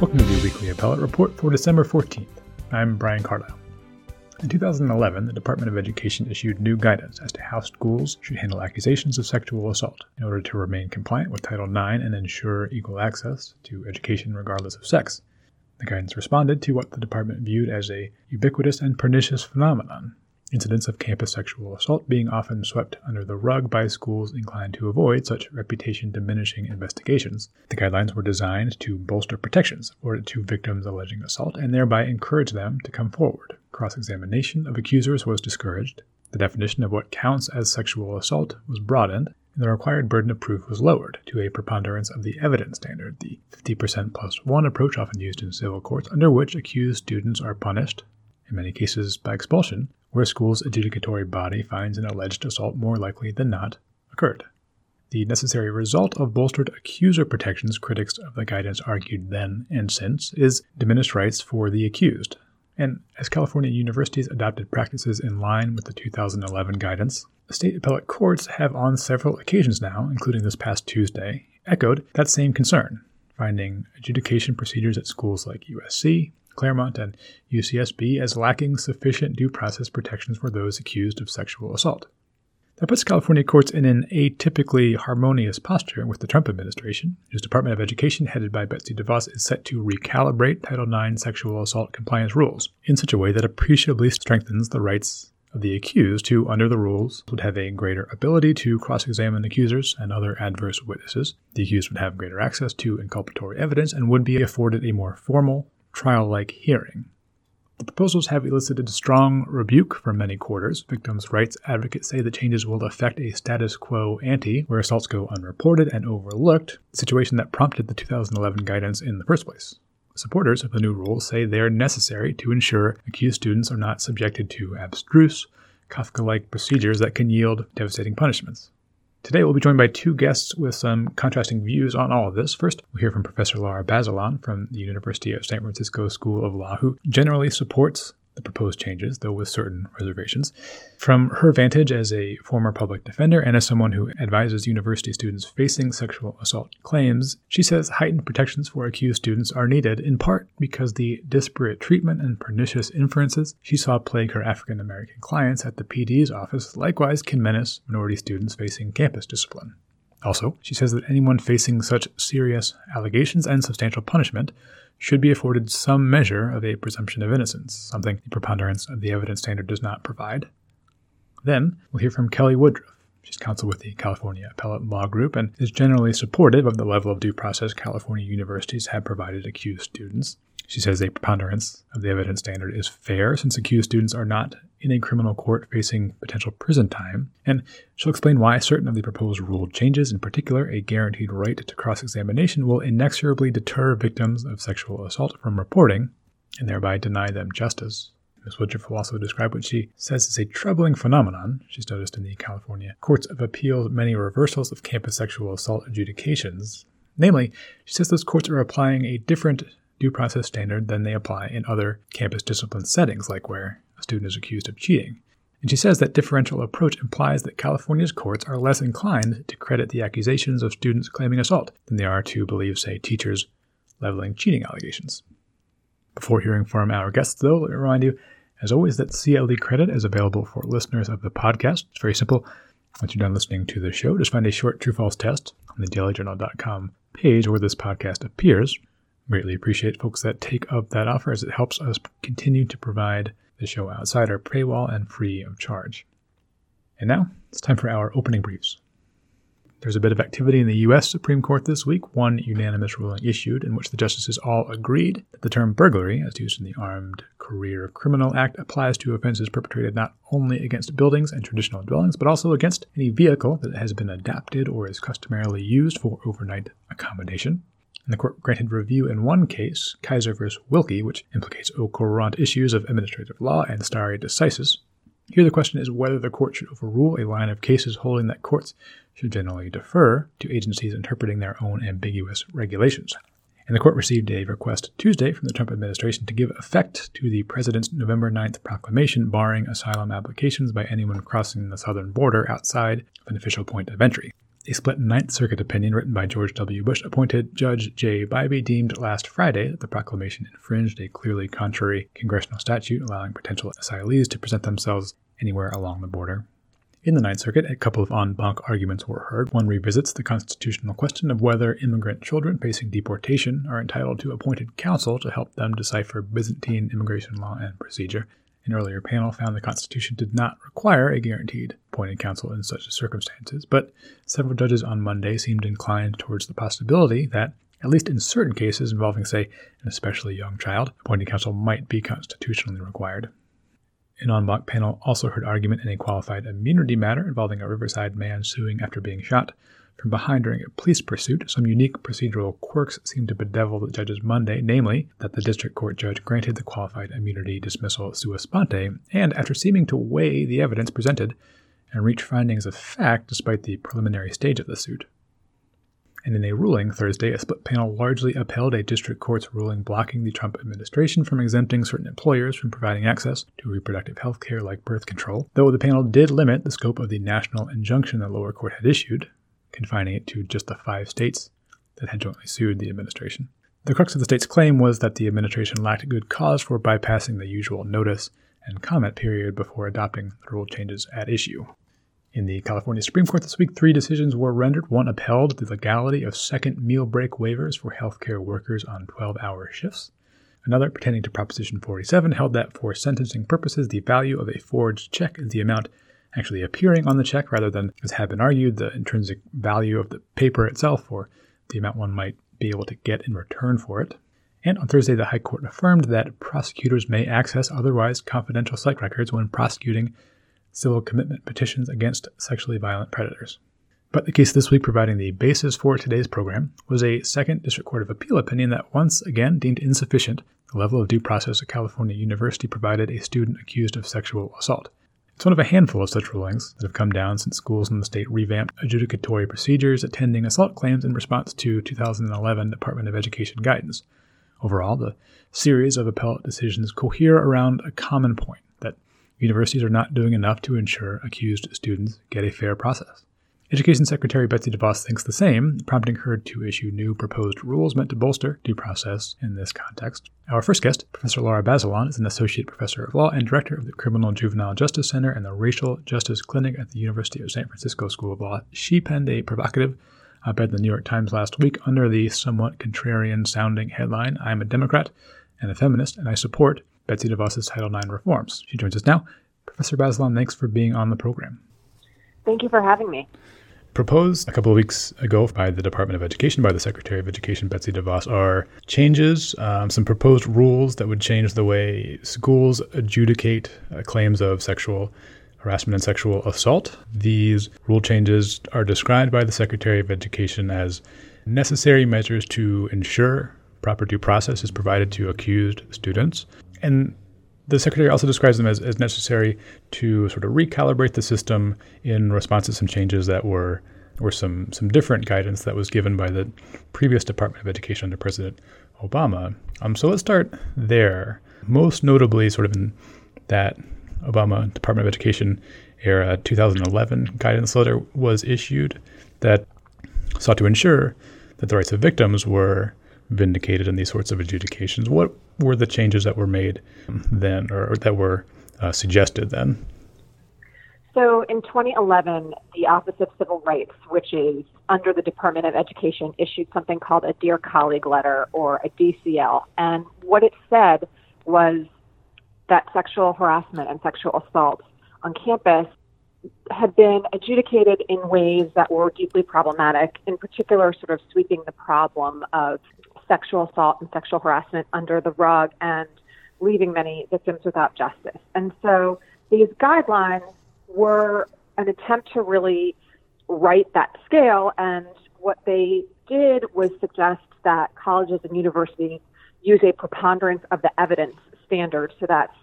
Welcome to the Weekly Appellate Report for December 14th. I'm Brian Carlisle. In 2011, the Department of Education issued new guidance as to how schools should handle accusations of sexual assault in order to remain compliant with Title IX and ensure equal access to education regardless of sex. The guidance responded to what the department viewed as a ubiquitous and pernicious phenomenon incidents of campus sexual assault being often swept under the rug by schools inclined to avoid such reputation diminishing investigations. The guidelines were designed to bolster protections afforded to victims alleging assault and thereby encourage them to come forward. Cross examination of accusers was discouraged. The definition of what counts as sexual assault was broadened, and the required burden of proof was lowered to a preponderance of the evidence standard, the 50% plus 1 approach often used in civil courts, under which accused students are punished, in many cases by expulsion, where a school's adjudicatory body finds an alleged assault more likely than not occurred. The necessary result of bolstered accuser protections, critics of the guidance argued then and since, is diminished rights for the accused. And as California universities adopted practices in line with the 2011 guidance, state appellate courts have on several occasions now, including this past Tuesday, echoed that same concern, finding adjudication procedures at schools like USC, Claremont and UCSB as lacking sufficient due process protections for those accused of sexual assault. That puts California courts in an atypically harmonious posture with the Trump administration, whose Department of Education, headed by Betsy DeVos, is set to recalibrate Title IX sexual assault compliance rules in such a way that appreciably strengthens the rights of the accused, who, under the rules, would have a greater ability to cross examine accusers and other adverse witnesses. The accused would have greater access to inculpatory evidence and would be afforded a more formal, trial like hearing. The proposals have elicited strong rebuke from many quarters. Victims' rights advocates say the changes will affect a status quo ante, where assaults go unreported and overlooked, the situation that prompted the 2011 guidance in the first place. Supporters of the new rules say they are necessary to ensure accused students are not subjected to abstruse, Kafka like procedures that can yield devastating punishments. Today, we'll be joined by two guests with some contrasting views on all of this. First, we'll hear from Professor Lara Bazelon from the University of San Francisco School of Law, who generally supports the proposed changes, though with certain reservations. From her vantage as a former public defender and as someone who advises university students facing sexual assault claims, she says heightened protections for accused students are needed in part because the disparate treatment and pernicious inferences she saw plague her African American clients at the PD's office likewise can menace minority students facing campus discipline. Also, she says that anyone facing such serious allegations and substantial punishment should be afforded some measure of a presumption of innocence, something the preponderance of the evidence standard does not provide. Then we'll hear from Kelly Woodruff. She's counsel with the California Appellate Law Group and is generally supportive of the level of due process California universities have provided accused students. She says a preponderance of the evidence standard is fair since accused students are not in a criminal court facing potential prison time, and she'll explain why certain of the proposed rule changes, in particular a guaranteed right to cross examination, will inexorably deter victims of sexual assault from reporting and thereby deny them justice. Ms. Woodruff will also describe what she says is a troubling phenomenon she's noticed in the California Courts of Appeals many reversals of campus sexual assault adjudications. Namely, she says those courts are applying a different due process standard than they apply in other campus discipline settings, like where a student is accused of cheating. And she says that differential approach implies that California's courts are less inclined to credit the accusations of students claiming assault than they are to believe, say, teachers leveling cheating allegations. Before hearing from our guests, though, let me remind you, as always, that CLE credit is available for listeners of the podcast. It's very simple. Once you're done listening to the show, just find a short true false test on the dailyjournal.com page where this podcast appears. Greatly appreciate folks that take up that offer as it helps us continue to provide the show outside our paywall and free of charge. And now it's time for our opening briefs. There's a bit of activity in the U.S. Supreme Court this week. One unanimous ruling issued in which the justices all agreed that the term burglary, as used in the Armed Career Criminal Act, applies to offenses perpetrated not only against buildings and traditional dwellings, but also against any vehicle that has been adapted or is customarily used for overnight accommodation and the court granted review in one case, Kisor v. Wilkie, which implicates courant issues of administrative law and stare decisis. Here the question is whether the court should overrule a line of cases holding that courts should generally defer to agencies interpreting their own ambiguous regulations. And the court received a request Tuesday from the Trump administration to give effect to the president's November 9th proclamation barring asylum applications by anyone crossing the southern border outside of an official point of entry. A split Ninth Circuit opinion written by George W. Bush appointed Judge Jay Bybee deemed last Friday that the proclamation infringed a clearly contrary congressional statute allowing potential asylees to present themselves anywhere along the border. In the Ninth Circuit, a couple of en banc arguments were heard. One revisits the constitutional question of whether immigrant children facing deportation are entitled to appointed counsel to help them decipher Byzantine immigration law and procedure. An earlier panel found the Constitution did not require a guaranteed appointed counsel in such circumstances, but several judges on Monday seemed inclined towards the possibility that, at least in certain cases involving, say, an especially young child, appointed counsel might be constitutionally required. An en banc panel also heard argument in a qualified immunity matter involving a Riverside man suing after being shot from behind during a police pursuit, some unique procedural quirks seemed to bedevil the judges Monday, namely that the district court judge granted the qualified immunity dismissal sua sponte, and after seeming to weigh the evidence presented and reach findings of fact despite the preliminary stage of the suit. And in a ruling Thursday, a split panel largely upheld a district court's ruling blocking the Trump administration from exempting certain employers from providing access to reproductive health care like birth control, though the panel did limit the scope of the national injunction the lower court had issued, confining it to just the five states that had jointly sued the administration. The crux of the state's claim was that the administration lacked good cause for bypassing the usual notice and comment period before adopting the rule changes at issue. In the California Supreme Court this week, three decisions were rendered. One upheld the legality of second meal break waivers for healthcare workers on 12 hour shifts. Another, pertaining to Proposition 47, held that for sentencing purposes, the value of a forged check is the amount actually appearing on the check rather than, as had been argued, the intrinsic value of the paper itself or the amount one might be able to get in return for it. And on Thursday, the High Court affirmed that prosecutors may access otherwise confidential psych records when prosecuting civil commitment petitions against sexually violent predators. But the case this week providing the basis for today's program was a Second District Court of Appeal opinion that once again deemed insufficient the level of due process a California university provided a student accused of sexual assault. It's one of a handful of such rulings that have come down since schools in the state revamped adjudicatory procedures attending assault claims in response to 2011 Department of Education guidance. Overall, the series of appellate decisions cohere around a common point that universities are not doing enough to ensure accused students get a fair process. Education Secretary Betsy DeVos thinks the same, prompting her to issue new proposed rules meant to bolster due process in this context. Our first guest, Professor Lara Bazelon, is an associate professor of law and director of the Criminal Juvenile Justice Center and the Racial Justice Clinic at the University of San Francisco School of Law. She penned a provocative op-ed in the New York Times last week under the somewhat contrarian sounding headline, I'm a Democrat and a feminist, and I support Betsy DeVos's Title IX reforms. She joins us now. Professor Bazelon, thanks for being on the program. Thank you for having me proposed a couple of weeks ago by the Department of Education, by the Secretary of Education, Betsy DeVos, are changes, um, some proposed rules that would change the way schools adjudicate uh, claims of sexual harassment and sexual assault. These rule changes are described by the Secretary of Education as necessary measures to ensure proper due process is provided to accused students. And the secretary also describes them as, as necessary to sort of recalibrate the system in response to some changes that were were some some different guidance that was given by the previous Department of Education under President Obama. Um, so let's start there. Most notably, sort of in that Obama Department of Education era 2011 guidance letter was issued that sought to ensure that the rights of victims were vindicated in these sorts of adjudications. What were the changes that were made then, or, that were uh, suggested then? So in 2011, the Office of Civil Rights, which is under the Department of Education, issued something called a Dear Colleague letter or a DCL. And what it said was that sexual harassment and sexual assault on campus had been adjudicated in ways that were deeply problematic, in particular, sort of sweeping the problem of sexual assault and sexual harassment under the rug and leaving many victims without justice. And so these guidelines were an attempt to really right that scale. And what they did was suggest that colleges and universities use a preponderance of the evidence standard. So that's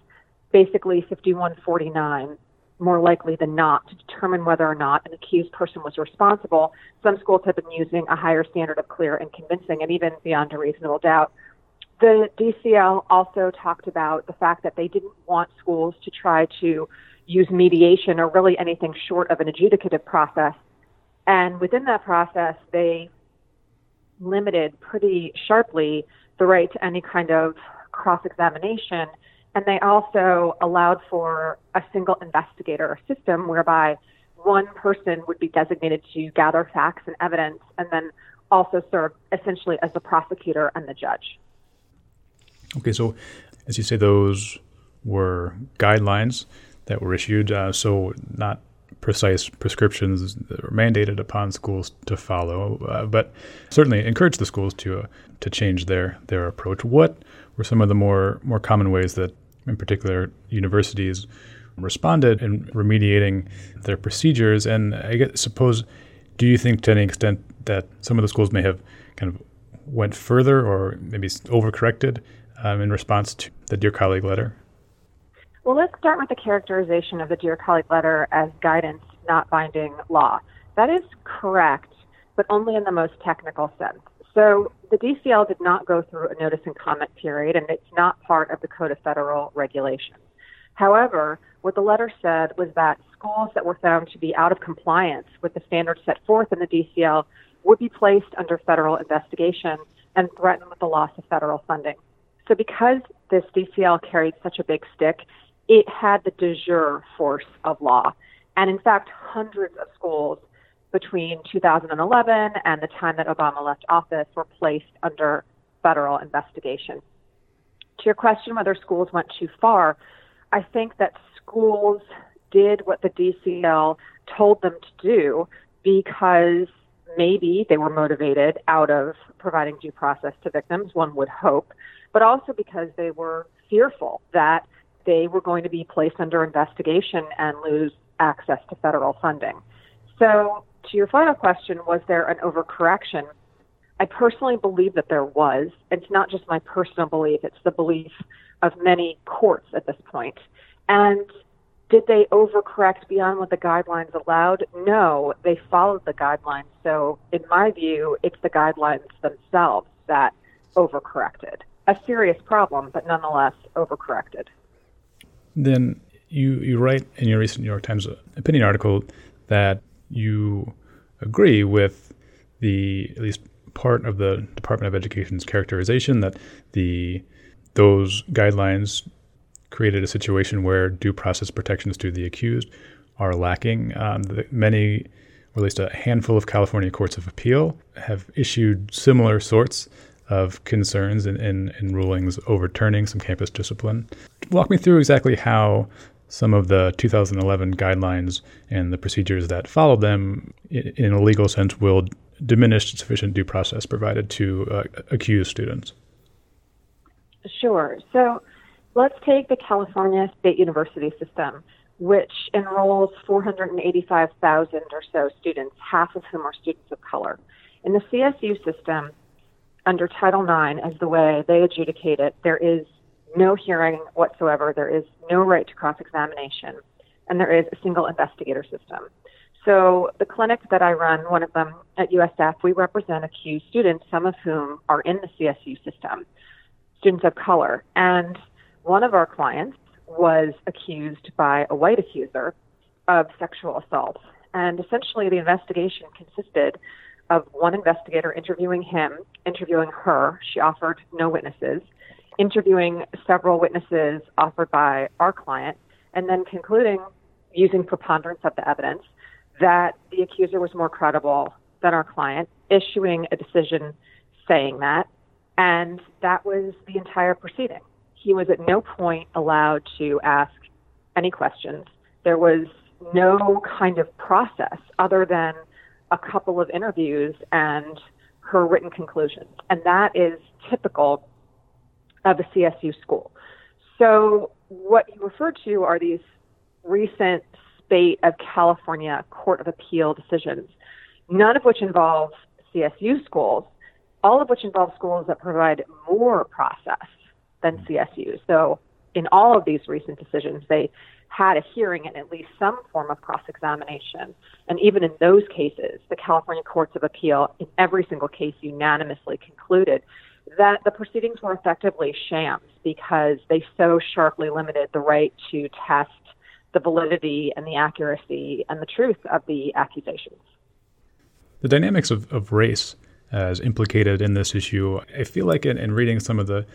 basically 5149 more likely than not to determine whether or not an accused person was responsible. Some schools have been using a higher standard of clear and convincing and even beyond a reasonable doubt. The DCL also talked about the fact that they didn't want schools to try to use mediation or really anything short of an adjudicative process And within that process, they limited pretty sharply the right to any kind of cross examination. And they also allowed for a single investigator system whereby one person would be designated to gather facts and evidence and then also serve essentially as the prosecutor and the judge. Okay, so as you say, those were guidelines that were issued, uh, so not precise prescriptions that were mandated upon schools to follow, uh, but certainly encourage the schools to uh, to change their their approach. What were some of the more more common ways that, in particular, universities responded in remediating their procedures? And I guess, suppose, do you think to any extent that some of the schools may have kind of went further or maybe overcorrected um, in response to the Dear Colleague letter? Well, let's start with the characterization of the Dear Colleague letter as guidance, not binding law. That is correct, but only in the most technical sense. So the DCL did not go through a notice and comment period, and it's not part of the Code of Federal Regulations. However, what the letter said was that schools that were found to be out of compliance with the standards set forth in the DCL would be placed under federal investigation and threatened with the loss of federal funding. So, because this DCL carried such a big stick, it had the de jure force of law. And in fact, hundreds of schools between 2011 and the time that Obama left office were placed under federal investigation. To your question whether schools went too far, I think that schools did what the DCL told them to do because maybe they were motivated out of providing due process to victims, one would hope, but also because they were fearful that they were going to be placed under investigation and lose access to federal funding. So, to your final question, was there an overcorrection? I personally believe that there was. It's not just my personal belief, it's the belief of many courts at this point. And did they overcorrect beyond what the guidelines allowed? No, they followed the guidelines. So, in my view, it's the guidelines themselves that overcorrected. A serious problem, but nonetheless overcorrected. Then you, you write in your recent New York Times opinion article that you agree with the at least part of the Department of Education's characterization that the those guidelines created a situation where due process protections to the accused are lacking. Um, the, many, or at least a handful of California courts of appeal, have issued similar sorts of concerns in, in, in rulings overturning some campus discipline. Walk me through exactly how some of the 2011 guidelines and the procedures that followed them, in, a legal sense, will diminish sufficient due process provided to uh, accused students. Sure. So let's take the California State University system, which enrolls 485,000 or so students, half of whom are students of color. In the CSU system, under Title IX, as the way they adjudicate it, there is no hearing whatsoever, there is no right to cross examination, and there is a single investigator system. So, the clinic that I run, one of them at USF, we represent accused students, some of whom are in the CSU system, students of color. And one of our clients was accused by a white accuser of sexual assault. And essentially, the investigation consisted of one investigator interviewing him, interviewing her. She offered no witnesses, interviewing several witnesses offered by our client, and then concluding, using preponderance of the evidence, that the accuser was more credible than our client, issuing a decision saying that. And that was the entire proceeding. He was at no point allowed to ask any questions. There was no kind of process other than a couple of interviews and her written conclusions. And that is typical of a CSU school. So, what you refer to are these recent spate of California Court of Appeal decisions, none of which involve CSU schools, all of which involve schools that provide more process than CSU. So, in all of these recent decisions, they had a hearing and at least some form of cross examination. And even in those cases, the California Courts of Appeal, in every single case, unanimously concluded that the proceedings were effectively shams because they so sharply limited the right to test the validity and the accuracy and the truth of the accusations. The dynamics of, of race as implicated in this issue, I feel like in, in reading some of the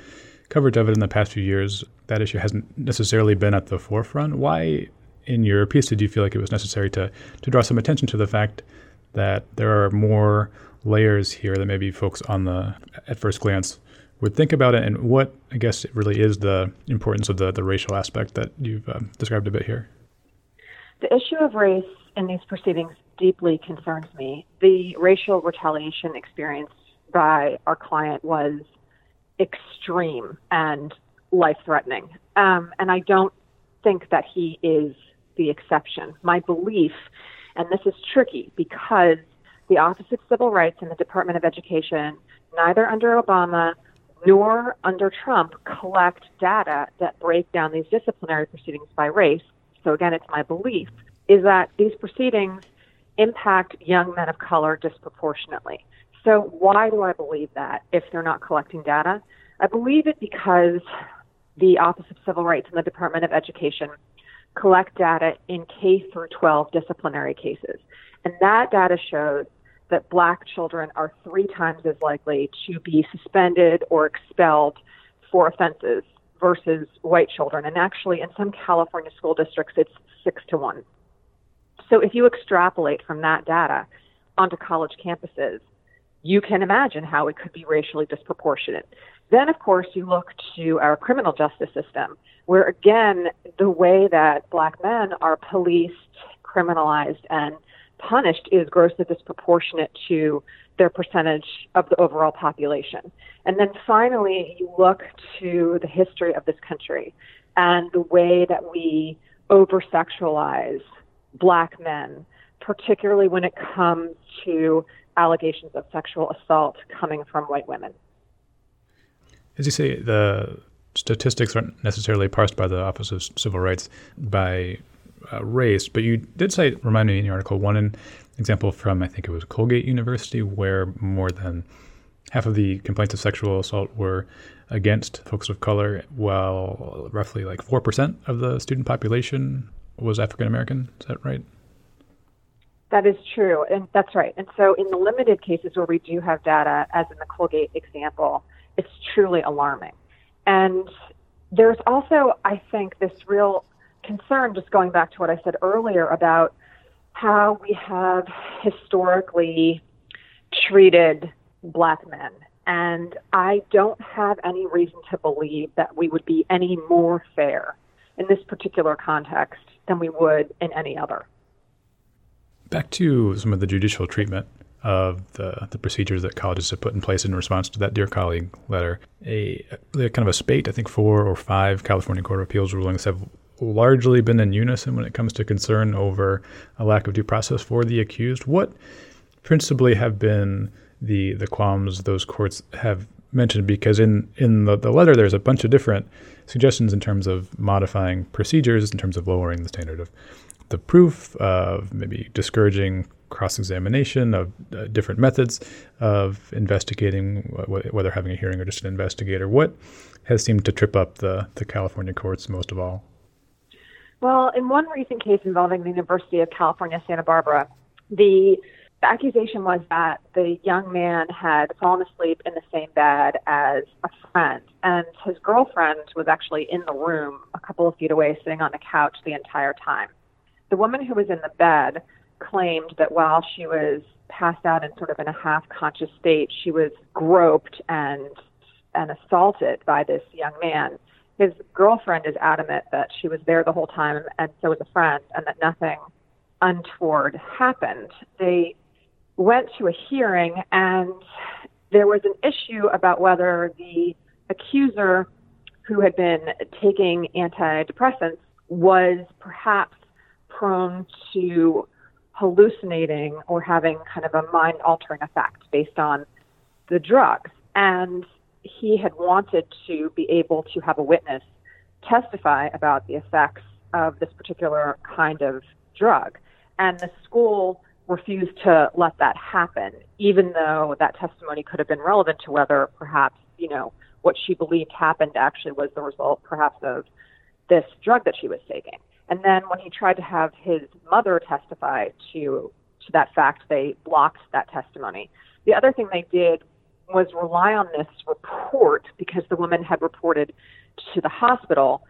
coverage of it in the past few years, that issue hasn't necessarily been at the forefront. Why, in your piece, did you feel like it was necessary to, to draw some attention to the fact that there are more layers here that maybe folks on the at first glance would think about it, and what I guess it really is the importance of the, the racial aspect that you've um, described a bit here? The issue of race in these proceedings deeply concerns me. The racial retaliation experienced by our client was extreme and life threatening. Um, and I don't think that he is the exception. My belief, and this is tricky because the Office of Civil Rights and the Department of Education, neither under Obama nor under Trump, collect data that break down these disciplinary proceedings by race. So, again, it's my belief is that these proceedings impact young men of color disproportionately. So, why do I believe that if they're not collecting data? I believe it because the Office of Civil Rights and the Department of Education collect data in K through 12 disciplinary cases. And that data shows that black children are three times as likely to be suspended or expelled for offenses versus white children. And actually, in some California school districts, it's six to one. So if you extrapolate from that data onto college campuses, you can imagine how it could be racially disproportionate. Then, of course, you look to our criminal justice system, where again, the way that black men are policed, criminalized, and punished is grossly disproportionate to their percentage of the overall population. And then finally, you look to the history of this country and the way that we over sexualize black men, particularly when it comes to allegations of sexual assault coming from white women. As you say, the statistics aren't necessarily parsed by the Office of Civil Rights by uh, race, but you did cite, remind me in your article, one example from, I think it was Colgate University, where more than half of the complaints of sexual assault were against folks of color, while roughly like 4% of the student population was African American. Is that right? That is true, and that's right. And so, in the limited cases where we do have data, as in the Colgate example, it's truly alarming. And there's also, I think, this real concern, just going back to what I said earlier about how we have historically treated black men. And I don't have any reason to believe that we would be any more fair in this particular context than we would in any other. Back to some of the judicial treatment of the, the procedures that colleges have put in place in response to that Dear Colleague letter. A, a kind of a spate, I think four or five California Court of Appeals rulings have largely been in unison when it comes to concern over a lack of due process for the accused. What principally have been the the qualms those courts have mentioned? Because in in the, the letter, there's a bunch of different suggestions in terms of modifying procedures, in terms of lowering the standard of the proof, of maybe discouraging cross examination, of uh, different methods of investigating, whether having a hearing or just an investigator. What has seemed to trip up the, the California courts most of all? Well, in one recent case involving the University of California, Santa Barbara, the accusation was that the young man had fallen asleep in the same bed as a friend, and his girlfriend was actually in the room a couple of feet away, sitting on the couch the entire time. The woman who was in the bed claimed that while she was passed out in sort of in a half conscious state, she was groped and and assaulted by this young man his girlfriend is adamant that she was there the whole time and so was a friend and that nothing untoward happened. They went to a hearing and there was an issue about whether the accuser who had been taking antidepressants was perhaps prone to hallucinating or having kind of a mind altering effect based on the drugs. And he had wanted to be able to have a witness testify about the effects of this particular kind of drug. And the school refused to let that happen, even though that testimony could have been relevant to whether perhaps, you know, what she believed happened actually was the result perhaps of this drug that she was taking. And then when he tried to have his mother testify to to that fact, they blocked that testimony. The other thing they did was rely on this report because the woman had reported to the hospital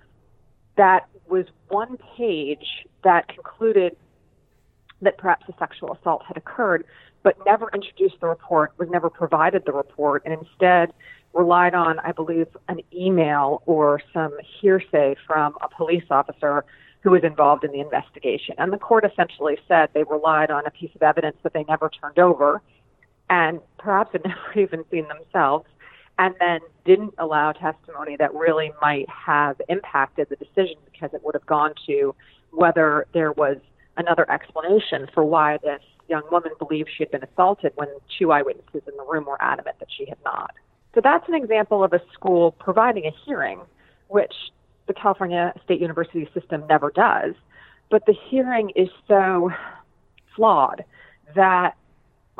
that was one page that concluded that perhaps a sexual assault had occurred, but never introduced the report, was never provided the report, and instead relied on, I believe, an email or some hearsay from a police officer who was involved in the investigation. And the court essentially said they relied on a piece of evidence that they never turned over and perhaps had never even seen themselves, and then didn't allow testimony that really might have impacted the decision because it would have gone to whether there was another explanation for why this young woman believed she had been assaulted when two eyewitnesses in the room were adamant that she had not. So that's an example of a school providing a hearing, which the California State University system never does. But the hearing is so flawed that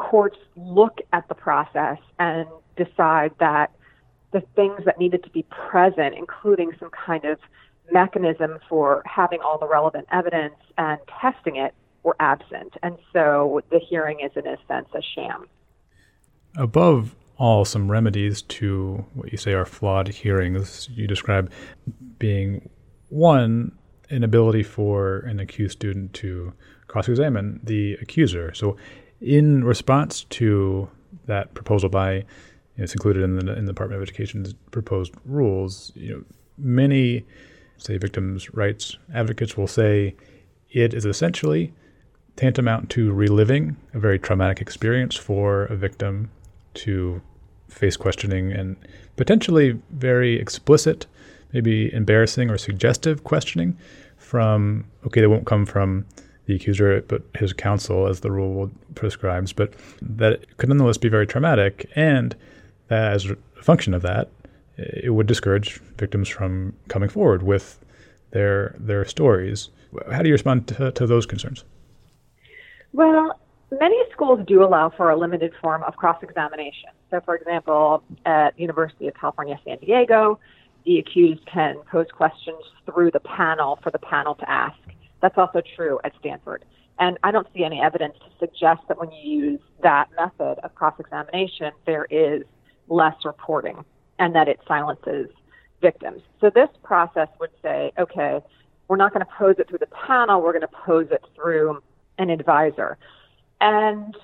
courts look at the process and decide that the things that needed to be present, including some kind of mechanism for having all the relevant evidence and testing it, were absent. And so the hearing is, in a sense, a sham. Above all, some remedies to what you say are flawed hearings. You describe being one, an ability for an accused student to cross examine the accuser. So, in response to that proposal by, you know, it's included in the, in the Department of Education's proposed rules, you know, many, say, victims' rights advocates will say it is essentially tantamount to reliving a very traumatic experience for a victim to face questioning and potentially very explicit, maybe embarrassing or suggestive questioning from, okay, they won't come from the accuser, but his counsel, as the rule prescribes, but that could nonetheless be very traumatic. And as a function of that, it would discourage victims from coming forward with their their stories. How do you respond to, to those concerns? Well, many schools do allow for a limited form of cross examination. So, for example, at University of California, San Diego, the accused can pose questions through the panel for the panel to ask. That's also true at Stanford. And I don't see any evidence to suggest that when you use that method of cross examination, there is less reporting and that it silences victims. So, this process would say, okay, we're not going to pose it through the panel, we're going to pose it through an advisor. And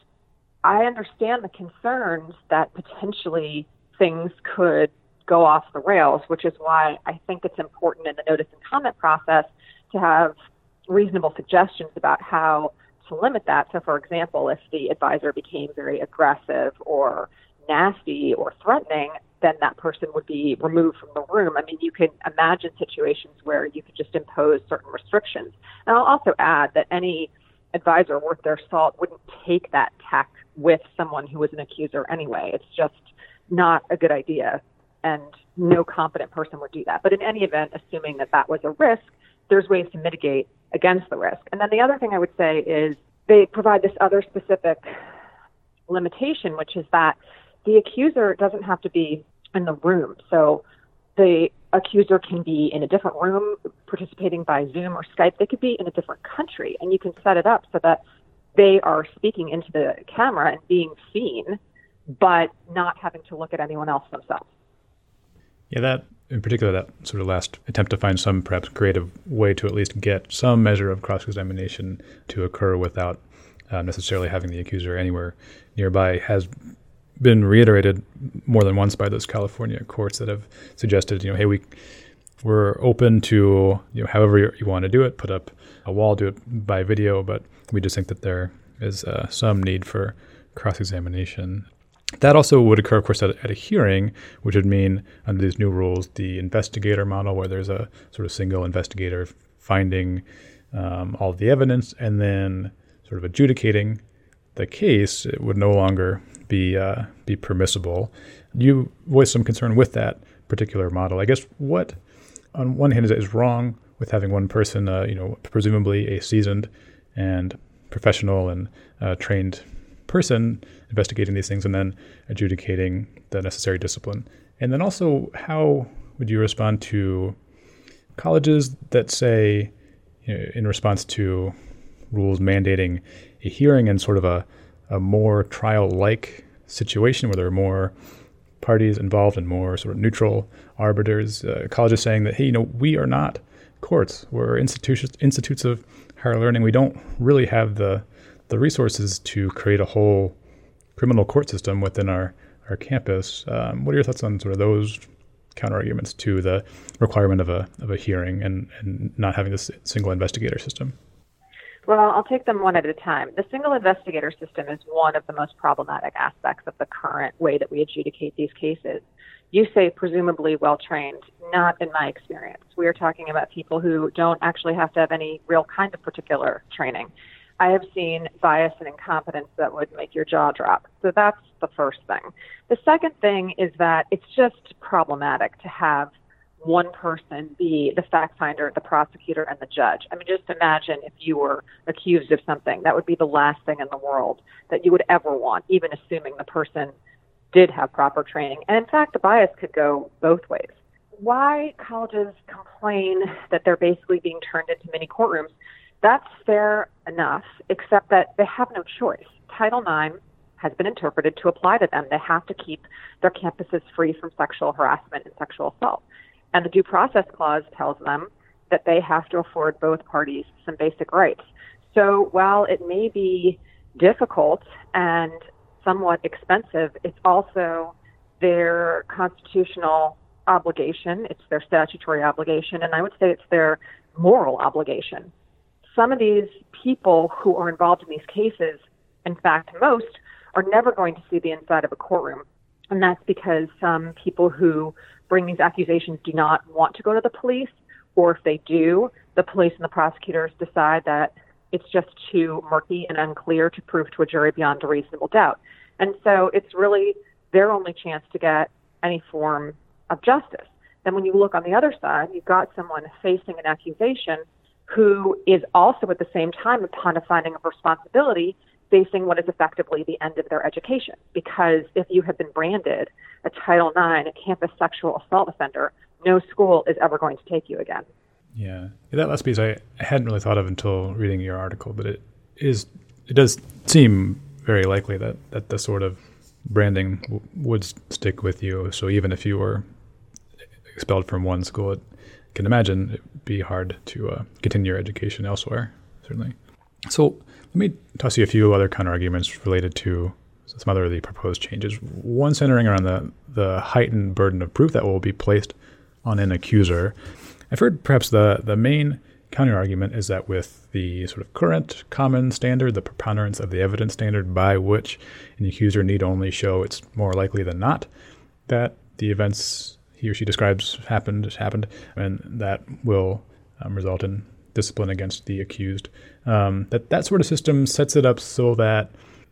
I understand the concerns that potentially things could go off the rails, which is why I think it's important in the notice and comment process to have reasonable suggestions about how to limit that. So, for example, if the advisor became very aggressive or nasty or threatening, then that person would be removed from the room. I mean, you can imagine situations where you could just impose certain restrictions. And I'll also add that any advisor worth their salt wouldn't take that tack with someone who was an accuser anyway. It's just not a good idea, and no competent person would do that. But in any event, assuming that that was a risk, there's ways to mitigate against the risk. And then the other thing I would say is they provide this other specific limitation, which is that the accuser doesn't have to be in the room. So the accuser can be in a different room participating by Zoom or Skype. They could be in a different country, and you can set it up so that they are speaking into the camera and being seen, but not having to look at anyone else themselves. Yeah, that in particular, that sort of last attempt to find some perhaps creative way to at least get some measure of cross examination to occur without uh, necessarily having the accuser anywhere nearby has been reiterated more than once by those California courts that have suggested, you know, hey, we we're open to you know however you, want to do it, put up a wall, do it by video, but we just think that there is uh, some need for cross examination. That also would occur, of course, at, at, a hearing, which would mean, under these new rules, the investigator model, where there's a sort of single investigator finding um, all the evidence and then sort of adjudicating the case, it would no longer be uh, be permissible. You voiced some concern with that particular model. I guess what, on one hand, is, is wrong with having one person, uh, you know, presumably a seasoned and professional and uh, trained person investigating these things and then adjudicating the necessary discipline. And then also, how would you respond to colleges that say, you know, in response to rules mandating a hearing in sort of a, a more trial like situation where there are more parties involved and more sort of neutral arbiters. Uh, colleges saying that, hey, you know, we are not courts. We're institutions, institutes of higher learning. We don't really have the the resources to create a whole criminal court system within our our campus. Um, what are your thoughts on sort of those counterarguments to the requirement of a of a hearing and, and not having this single investigator system? Well, I'll take them one at a time. The single investigator system is one of the most problematic aspects of the current way that we adjudicate these cases. You say presumably well trained, not in my experience. We are talking about people who don't actually have to have any real kind of particular training. I have seen bias and incompetence that would make your jaw drop. So that's the first thing. The second thing is that it's just problematic to have one person be the fact finder, the prosecutor, and the judge. I mean, just imagine if you were accused of something. That would be the last thing in the world that you would ever want, even assuming the person did have proper training. And in fact, the bias could go both ways. Why colleges complain that they're basically being turned into mini courtrooms, that's fair enough, except that they have no choice. Title IX has been interpreted to apply to them. They have to keep their campuses free from sexual harassment and sexual assault. And the Due Process Clause tells them that they have to afford both parties some basic rights. So while it may be difficult and somewhat expensive, it's also their constitutional obligation, it's their statutory obligation, and I would say it's their moral obligation. Some of these people who are involved in these cases, in fact, most, are never going to see the inside of a courtroom. And that's because some people who bring these accusations do not want to go to the police, or if they do, the police and the prosecutors decide that it's just too murky and unclear to prove to a jury beyond a reasonable doubt. And so it's really their only chance to get any form of justice. Then when you look on the other side, you've got someone facing an accusation who is also at the same time, upon a finding of responsibility, facing what is effectively the end of their education. Because if you have been branded a Title IX, a campus sexual assault offender, no school is ever going to take you again. Yeah, that last piece I, I hadn't really thought of until reading your article, but it is it does seem very likely that that the sort of branding w- would stick with you. So even if you were expelled from one school, it can imagine it'd be hard to uh, continue your education elsewhere. Certainly. So let me toss you a few other counter arguments related to some other of the proposed changes. One centering around the, the heightened burden of proof that will be placed on an accuser. I've heard perhaps the, the main counter argument is that with the sort of current common standard, the preponderance of the evidence standard by which an accuser need only show it's more likely than not that the events he or she describes happened happened, and that will um, result in discipline against the accused. Um, that that sort of system sets it up so that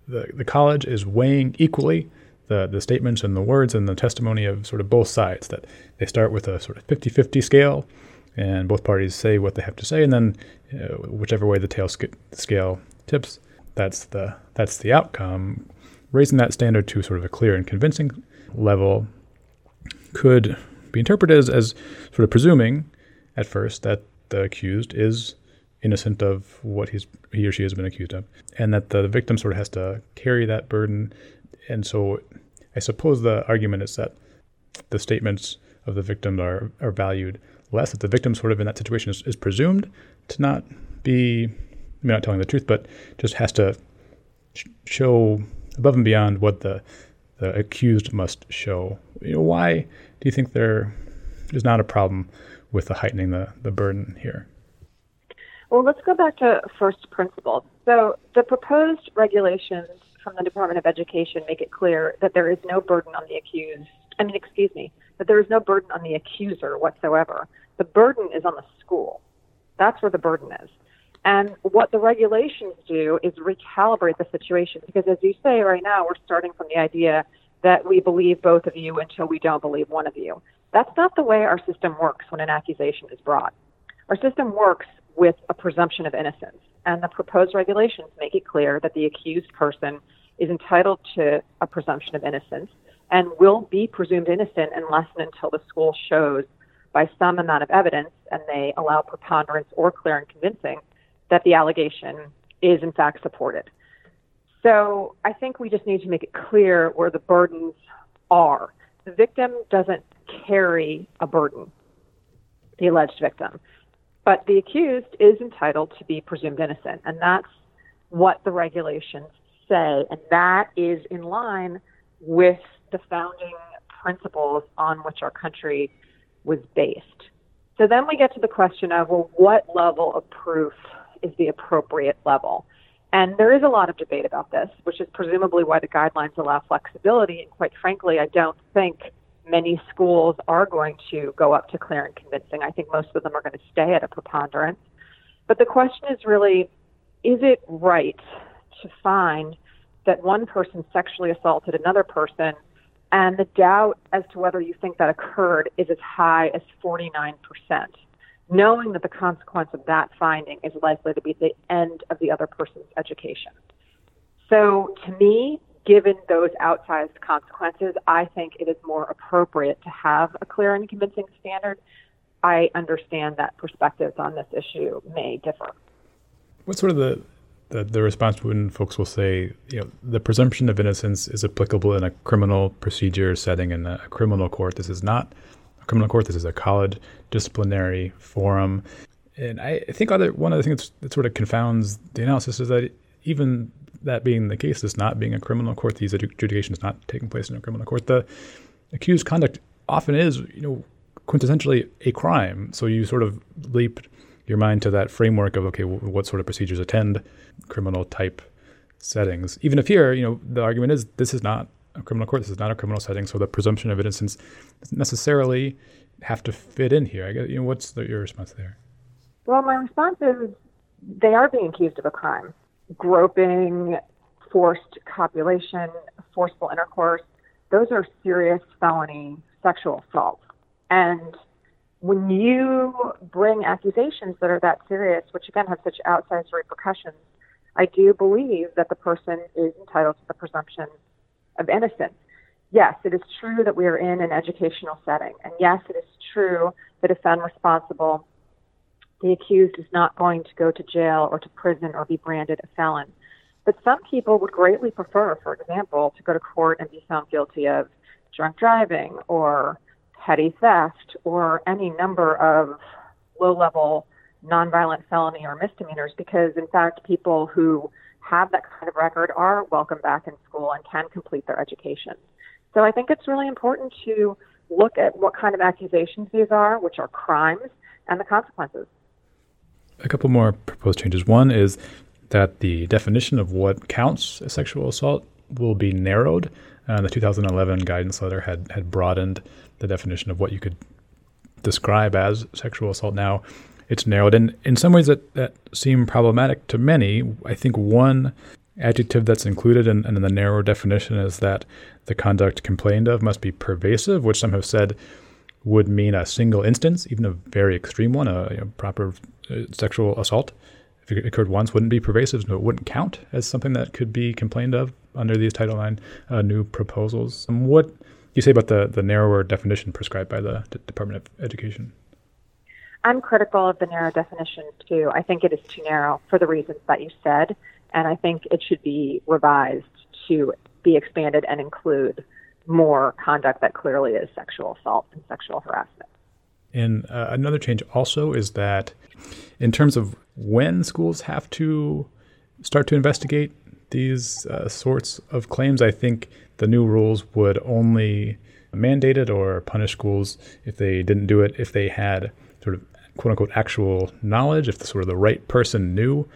the, the college is weighing equally the, the statements and the words and the testimony of sort of both sides. That they start with a sort of 50 50 scale, and both parties say what they have to say, and then uh, whichever way the tail sc- scale tips, that's the that's the outcome. Raising that standard to sort of a clear and convincing level could be interpreted as, as sort of presuming at first that the accused is innocent of what he's he or she has been accused of, and that the victim sort of has to carry that burden. And so, I suppose the argument is that the statements of the victim are are valued less. That the victim sort of in that situation is, is presumed to not be I mean, not telling the truth, but just has to sh- show above and beyond what the the accused must show. You know, why do you think there is not a problem with the heightening the, the burden here? Well, let's go back to first principles. So, the proposed regulations from the Department of Education make it clear that there is no burden on the accused. I mean, excuse me, that there is no burden on the accuser whatsoever. The burden is on the school. That's where the burden is. And what the regulations do is recalibrate the situation because, as you say right now, we're starting from the idea that we believe both of you until we don't believe one of you. That's not the way our system works when an accusation is brought. Our system works with a presumption of innocence, and the proposed regulations make it clear that the accused person is entitled to a presumption of innocence and will be presumed innocent unless and until the school shows by some amount of evidence and they allow preponderance or clear and convincing that the allegation is in fact supported. So I think we just need to make it clear where the burdens are. The victim doesn't carry a burden, the alleged victim, but the accused is entitled to be presumed innocent, and that's what the regulations say, and that is in line with the founding principles on which our country was based. So then we get to the question of, well, what level of proof is the appropriate level? And there is a lot of debate about this, which is presumably why the guidelines allow flexibility. And quite frankly, I don't think many schools are going to go up to clear and convincing. I think most of them are going to stay at a preponderance. But the question is really is it right to find that one person sexually assaulted another person and the doubt as to whether you think that occurred is as high as 49%, knowing that the consequence of that finding is likely to be the end of the other person's education. So, to me, given those outsized consequences, I think it is more appropriate to have a clear and convincing standard. I understand that perspectives on this issue may differ. What's sort of the the, the response when folks will say, you know, the presumption of innocence is applicable in a criminal procedure setting in a, criminal court. This is not criminal court. This is a college disciplinary forum. And I think other one of the things that sort of confounds the analysis is that even that being the case, this not being a criminal court, these adjudications not taking place in a criminal court, the accused conduct often is, you know, quintessentially a crime. So you sort of leap your mind to that framework of okay, what sort of procedures attend criminal type settings. Even if here, you know, the argument is this is not a criminal court, this is not a criminal setting, so the presumption of innocence doesn't necessarily have to fit in here. I guess, you know, what's the, your response there? Well, my response is they are being accused of a crime, groping, forced copulation, forceful intercourse. Those are serious felony sexual assaults, and when you bring accusations that are that serious, which again have such outsized repercussions, I do believe that the person is entitled to the presumption of innocence. Yes, it is true that we are in an educational setting, and yes, it is true that if found responsible, the accused is not going to go to jail or to prison or be branded a felon. But some people would greatly prefer, for example, to go to court and be found guilty of drunk driving or petty theft or any number of low level nonviolent felony or misdemeanors because, in fact, people who have that kind of record are welcome back in school and can complete their education. So I think it's really important to look at what kind of accusations these are, which are crimes, and the consequences. A couple more proposed changes. One is that the definition of what counts as sexual assault will be narrowed. Uh, the 2011 guidance letter had had broadened the definition of what you could describe as sexual assault. Now it's narrowed, and in some ways that, that seem problematic to many. I think one adjective that's included in, in the narrower definition is that the conduct complained of must be pervasive, which some have said would mean a single instance, even a very extreme one, a, a proper uh, sexual assault. If it occurred once, wouldn't be pervasive, so it wouldn't count as something that could be complained of under these Title IX uh, new proposals. Um, what you say about the, the narrower definition prescribed by the D- Department of Education? I'm critical of the narrow definition too. I think it is too narrow for the reasons that you said, and I think it should be revised to be expanded and include more conduct that clearly is sexual assault and sexual harassment. And uh, another change also is that, in terms of when schools have to start to investigate these uh, sorts of claims, I think the new rules would only mandate it or punish schools if they didn't do it, if they had sort of quote unquote actual knowledge, if the sort of the right person knew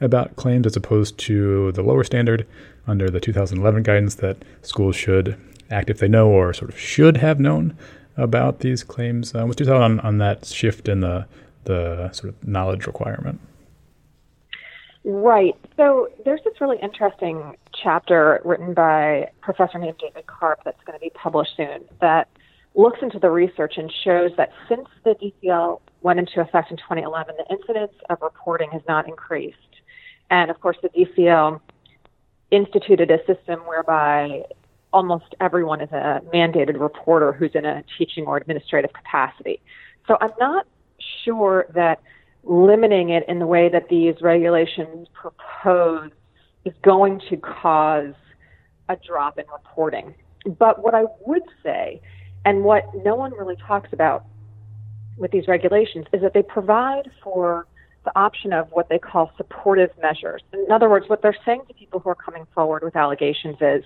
about claims, as opposed to the lower standard under the 2011 guidance that schools should act if they know or sort of should have known about these claims. Uh, what's your thought on, on that shift in the the sort of knowledge requirement? Right. So there's this really interesting chapter written by a professor named David Karp that's going to be published soon that looks into the research and shows that since the DCL went into effect in 2011, the incidence of reporting has not increased. And of course, the DCL instituted a system whereby almost everyone is a mandated reporter who's in a teaching or administrative capacity. So I'm not sure that limiting it in the way that these regulations propose is going to cause a drop in reporting. But what I would say, and what no one really talks about with these regulations, is that they provide for the option of what they call supportive measures. In other words, what they're saying to people who are coming forward with allegations is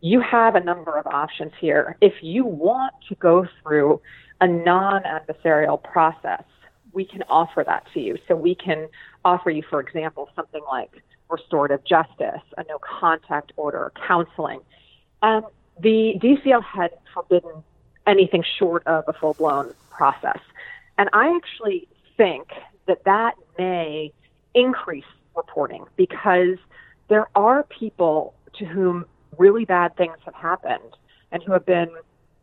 you have a number of options here. If you want to go through a non adversarial process, we can offer that to you. So we can offer you, for example, something like restorative justice, a no contact order, counseling. And the DCL had forbidden anything short of a full blown process. And I actually think that that may increase reporting because there are people to whom really bad things have happened and who have been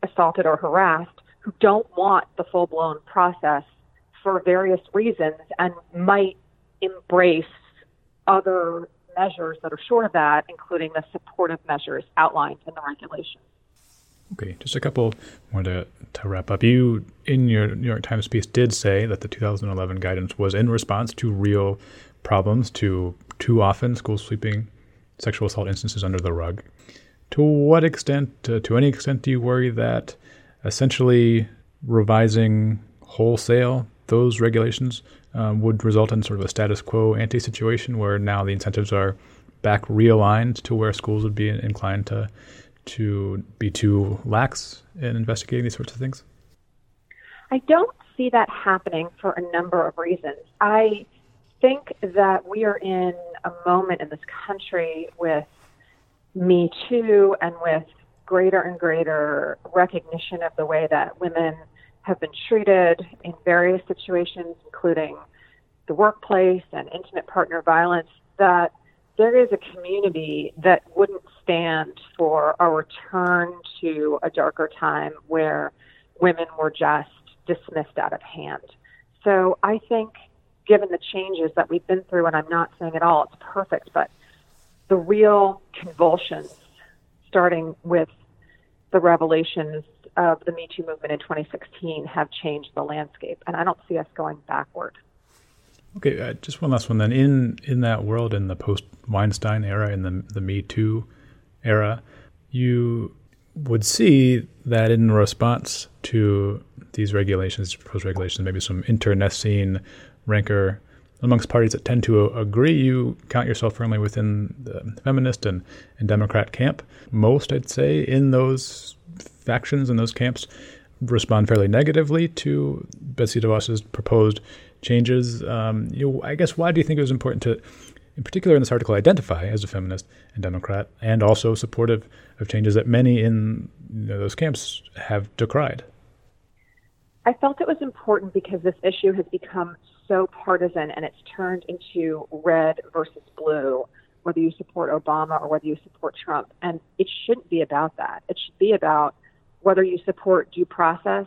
assaulted or harassed who don't want the full blown process for various reasons and might embrace other measures that are short of that, including the supportive measures outlined in the regulations. Okay, just a couple more to, to wrap up. You, in your New York Times piece, did say that the 2011 guidance was in response to real problems, to too often school sweeping sexual assault instances under the rug. To what extent, uh, to any extent, do you worry that essentially revising wholesale those regulations um, would result in sort of a status quo ante situation where now the incentives are back realigned to where schools would be inclined to to be too lax in investigating these sorts of things? I don't see that happening for a number of reasons. I think that we are in a moment in this country with Me Too and with greater and greater recognition of the way that women have been treated in various situations, including the workplace and intimate partner violence, that there is a community that wouldn't stand for a return to a darker time where women were just dismissed out of hand. So I think, given the changes that we've been through, and I'm not saying at all it's perfect, but the real convulsions, starting with the revelations of the Me Too movement in 2016 have changed the landscape, and I don't see us going backward. Okay, uh, just one last one then. In in that world, in the post Weinstein era, in the the Me Too era, you would see that in response to these regulations, proposed regulations, maybe some internecine rancor amongst parties that tend to agree, you count yourself firmly within the feminist and, and Democrat camp. Most, I'd say, in those factions and those camps respond fairly negatively to Betsy DeVos's proposed changes. Um, you I guess why do you think it was important to, in particular in this article, identify as a feminist and Democrat, and also supportive of changes that many in you know, those camps have decried? I felt it was important because this issue has become so partisan and it's turned into red versus blue, whether you support Obama or whether you support Trump. And it shouldn't be about that. It should be about whether you support due process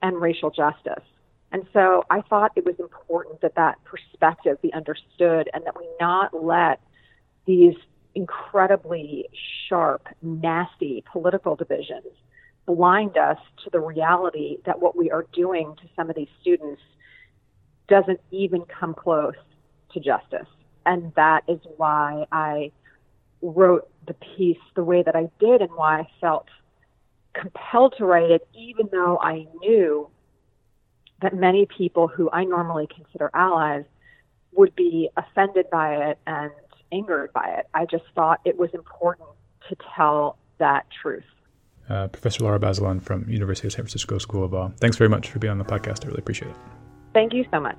and racial justice. And so I thought it was important that that perspective be understood and that we not let these incredibly sharp, nasty political divisions blind us to the reality that what we are doing to some of these students doesn't even come close to justice. And that is why I wrote the piece the way that I did and why I felt compelled to write it, even though I knew that many people who I normally consider allies would be offended by it and angered by it. I just thought it was important to tell that truth. Uh, Professor Lara Bazelon from University of San Francisco School of Law. Thanks very much for being on the podcast. I really appreciate it. Thank you so much.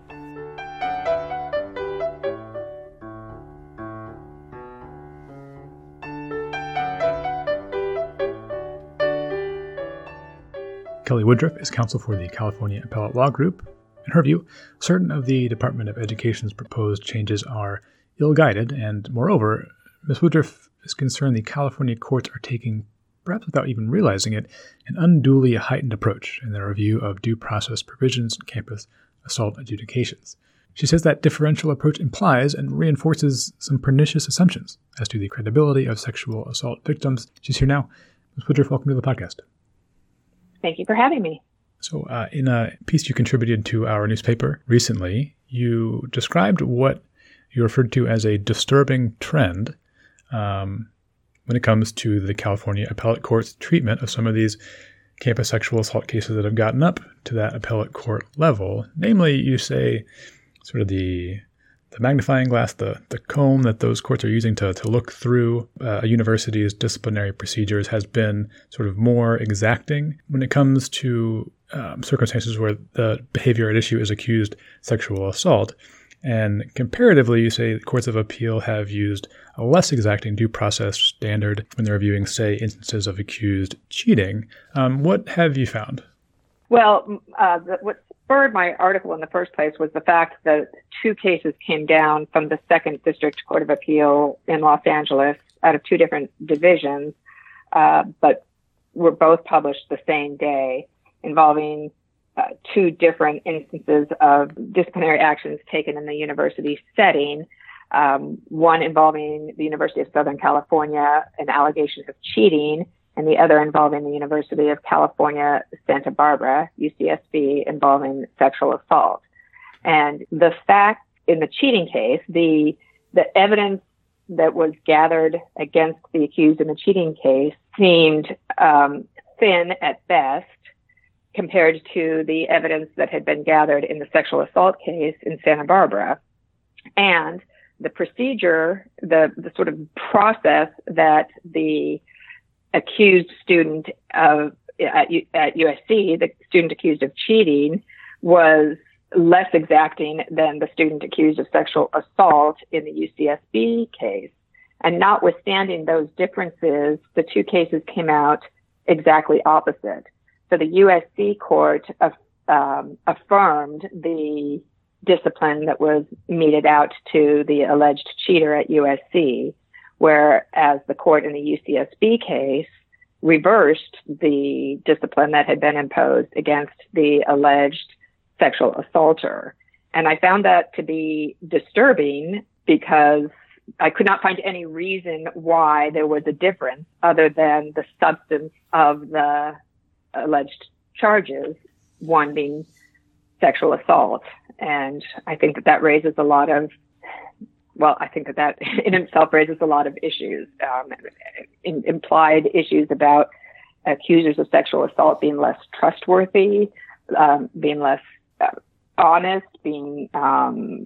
Kelly Woodruff is counsel for the California Appellate Law Group. In her view, certain of the Department of Education's proposed changes are ill guided, and moreover, Ms. Woodruff is concerned the California courts are taking, perhaps without even realizing it, an unduly heightened approach in their review of due process provisions in campus assault adjudications. She says that differential approach implies and reinforces some pernicious assumptions as to the credibility of sexual assault victims. She's here now. Ms. Woodruff, welcome to the podcast. Thank you for having me. So, uh, in a piece you contributed to our newspaper recently, you described what you referred to as a disturbing trend um, when it comes to the California appellate court's treatment of some of these campus sexual assault cases that have gotten up to that appellate court level. Namely, you say sort of the the magnifying glass, the, the comb that those courts are using to, to look through uh, a university's disciplinary procedures has been sort of more exacting when it comes to um, circumstances where the behavior at issue is accused sexual assault. And comparatively, you say courts of appeal have used a less exacting due process standard when they're reviewing, say, instances of accused cheating. Um, what have you found? Well, uh, what spurred my article in the first place was the fact that two cases came down from the Second District Court of Appeal in Los Angeles out of two different divisions, uh, but were both published the same day involving uh, two different instances of disciplinary actions taken in the university setting. Um, one involving the University of Southern California and allegations of cheating, and the other involving the University of California, Santa Barbara, UCSB, involving sexual assault. And the fact in the cheating case, the the evidence that was gathered against the accused in the cheating case seemed um, thin at best compared to the evidence that had been gathered in the sexual assault case in Santa Barbara. And the procedure, the, the sort of process that the accused student of at, at USC, the student accused of cheating, was less exacting than the student accused of sexual assault in the UCSB case. And notwithstanding those differences, the two cases came out exactly opposite. So the USC court um, affirmed the discipline that was meted out to the alleged cheater at USC, whereas the court in the UCSB case reversed the discipline that had been imposed against the alleged sexual assaulter. And I found that to be disturbing because I could not find any reason why there was a difference other than the substance of the alleged charges, one being sexual assault. And I think that that raises a lot of well, I think that that in itself raises a lot of issues, um, in, implied issues about accusers of sexual assault being less trustworthy, um, being less uh, honest, being um,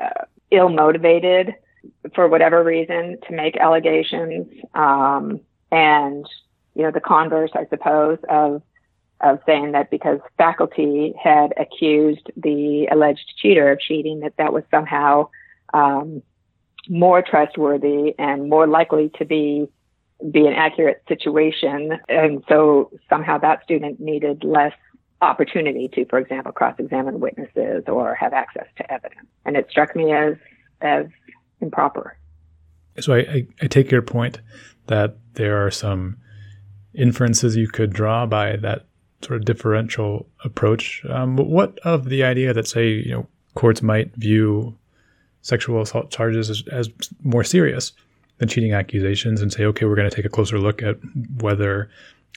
uh, ill motivated for whatever reason to make allegations, um, and you know the converse, I suppose, of of saying that because faculty had accused the alleged cheater of cheating, that that was somehow um, more trustworthy and more likely to be be an accurate situation. And so somehow that student needed less opportunity to, for example, cross-examine witnesses or have access to evidence. And it struck me as as improper. So I, I, I take your point that there are some inferences you could draw by that sort of differential approach. Um, what of the idea that, say, you know, courts might view sexual assault charges as, as more serious than cheating accusations and say, okay, we're going to take a closer look at whether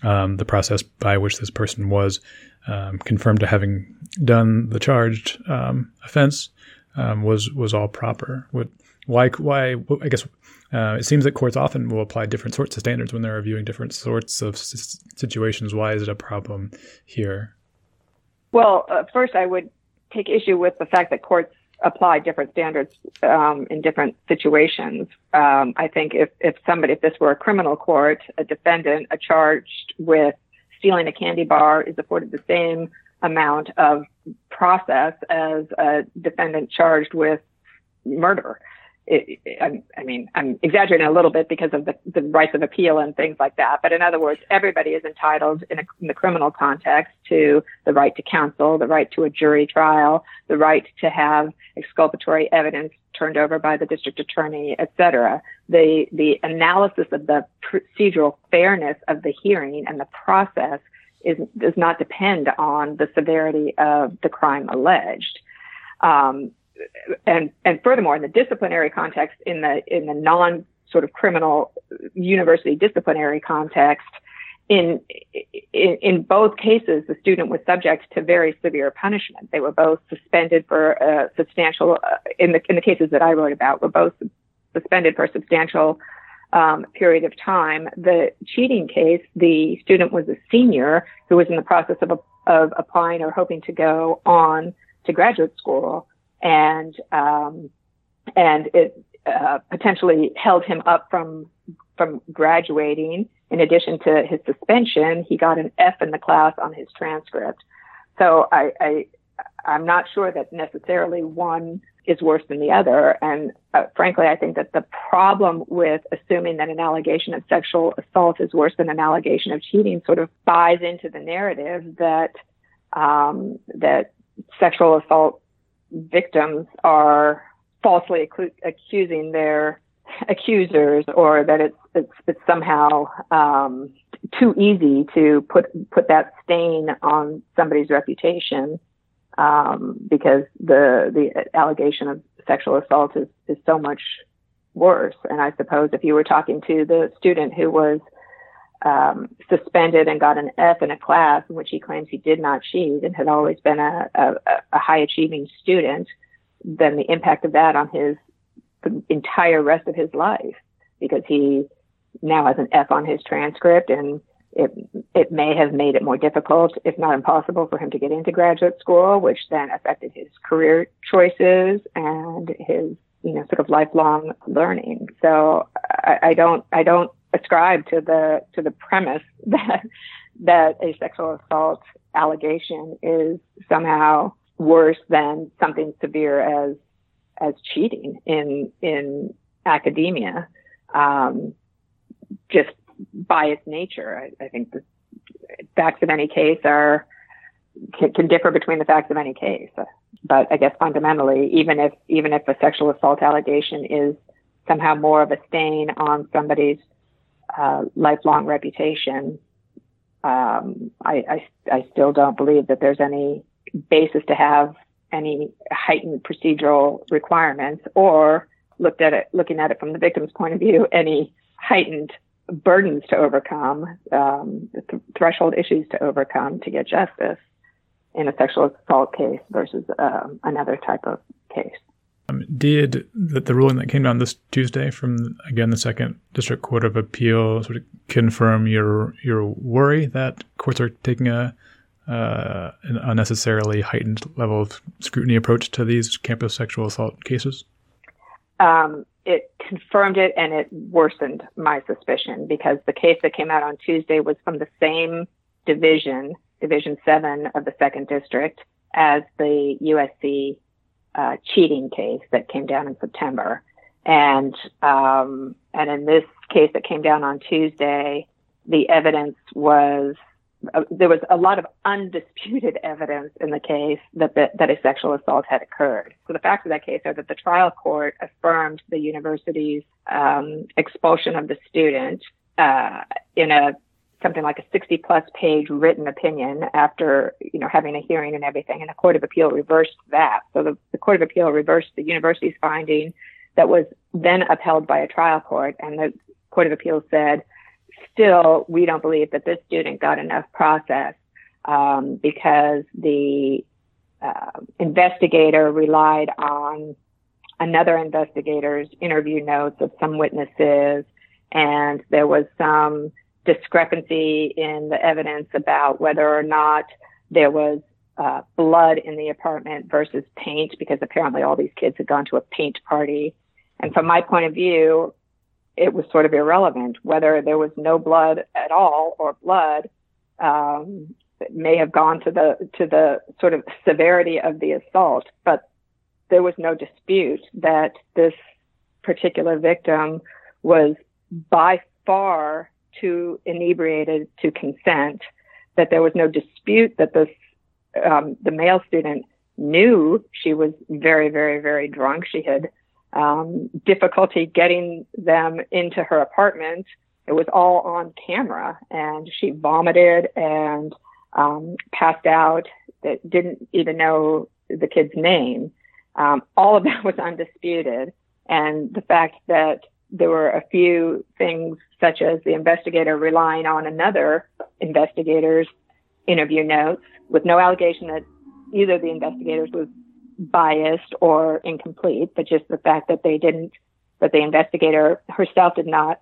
um, the process by which this person was um, confirmed to having done the charged um, offense um, was was all proper. What, why? Why? I guess uh, it seems that courts often will apply different sorts of standards when they're reviewing different sorts of s- situations. Why is it a problem here? Well, uh, first, I would take issue with the fact that courts apply different standards um, in different situations. Um, I think if, if somebody, if this were a criminal court, a defendant, a charged with stealing a candy bar is afforded the same amount of process as a defendant charged with murder it, it, I, mean, I'm exaggerating a little bit because of the, the rights of appeal and things like that. But in other words, everybody is entitled in, a, in the criminal context to the right to counsel, the right to a jury trial, the right to have exculpatory evidence turned over by the district attorney, et cetera. The, the analysis of the procedural fairness of the hearing and the process is, does not depend on the severity of the crime alleged. Um, and and furthermore, in the disciplinary context, in the in the non sort of criminal university disciplinary context, in, in, in both cases, the student was subject to very severe punishment. They were both suspended for a substantial, uh, in the in the cases that I wrote about, were both suspended for a substantial um, period of time. The cheating case, the student was a senior who was in the process of, of applying or hoping to go on to graduate school, and um, and it uh, potentially held him up from from graduating. In addition to his suspension, he got an F in the class on his transcript. So I, I I'm not sure that necessarily one is worse than the other. And uh, frankly, I think that the problem with assuming that an allegation of sexual assault is worse than an allegation of cheating sort of buys into the narrative that um, that sexual assault victims are falsely ac- accusing their accusers, or that it's it's, it's somehow um, too easy to put put that stain on somebody's reputation um, because the the allegation of sexual assault is is so much worse. And I suppose if you were talking to the student who was um, suspended and got an F in a class in which he claims he did not cheat and had always been a, a, a high achieving student, then the impact of that on his entire rest of his life because he now has an F on his transcript and it it may have made it more difficult, if not impossible, for him to get into graduate school, which then affected his career choices and his you know sort of lifelong learning. So I, I don't I don't ascribe to the to the premise that that a sexual assault allegation is somehow worse than something severe as as cheating in in academia. Um, just by its nature. I, I think the facts of any case are can, can, differ between the facts of any case. But I guess fundamentally, even if even if a sexual assault allegation is somehow more of a stain on somebody's uh, lifelong reputation, um, I, I, I still don't believe that there's any basis to have any heightened procedural requirements or looked at it looking at it from the victim's point of view any heightened burdens to overcome, um, th- threshold issues to overcome to get justice in a sexual assault case versus um, another type of case. Um, did the, the, ruling that came down this Tuesday from again the Second District Court of Appeal sort of confirm your your worry that courts are taking a uh, an unnecessarily heightened level of scrutiny approach to these campus sexual assault cases? Um, it confirmed it and it worsened my suspicion because the case that came out on Tuesday was from the same division, Division 7 of the Second District, as the USC uh, cheating case that came down in September. And, um, and in this case that came down on Tuesday, the evidence was uh, there was a lot of undisputed evidence in the case that, that a sexual assault had occurred. So the facts of that case are that the trial court affirmed the university's um, expulsion of the student uh, in a something like a 60 plus page written opinion after you know having a hearing and everything and the court of appeal reversed that. So the, the court of appeal reversed the university's finding that was then upheld by a trial court and the court of appeal said still, we don't believe that this student got enough process um, because the uh, investigator relied on another investigator's interview notes of some witnesses, and there was some discrepancy in the evidence about whether or not there was uh, blood in the apartment versus paint, because apparently all these kids had gone to a paint party. And from my point of view, it was sort of irrelevant whether there was no blood at all or blood um, may have gone to the to the sort of severity of the assault, but there was no dispute that this particular victim was by far too inebriated to consent. That there was no dispute that this um, the male student knew she was very very very drunk. She had um, difficulty getting them into her apartment. It was all on camera, and she vomited and um, passed out. That didn't even know the kid's name. Um, all of that was undisputed, and the fact that there were a few things such as the investigator relying on another investigator's interview notes with no allegation that either the investigators was biased or incomplete, but just the fact that they didn't, that the investigator herself did not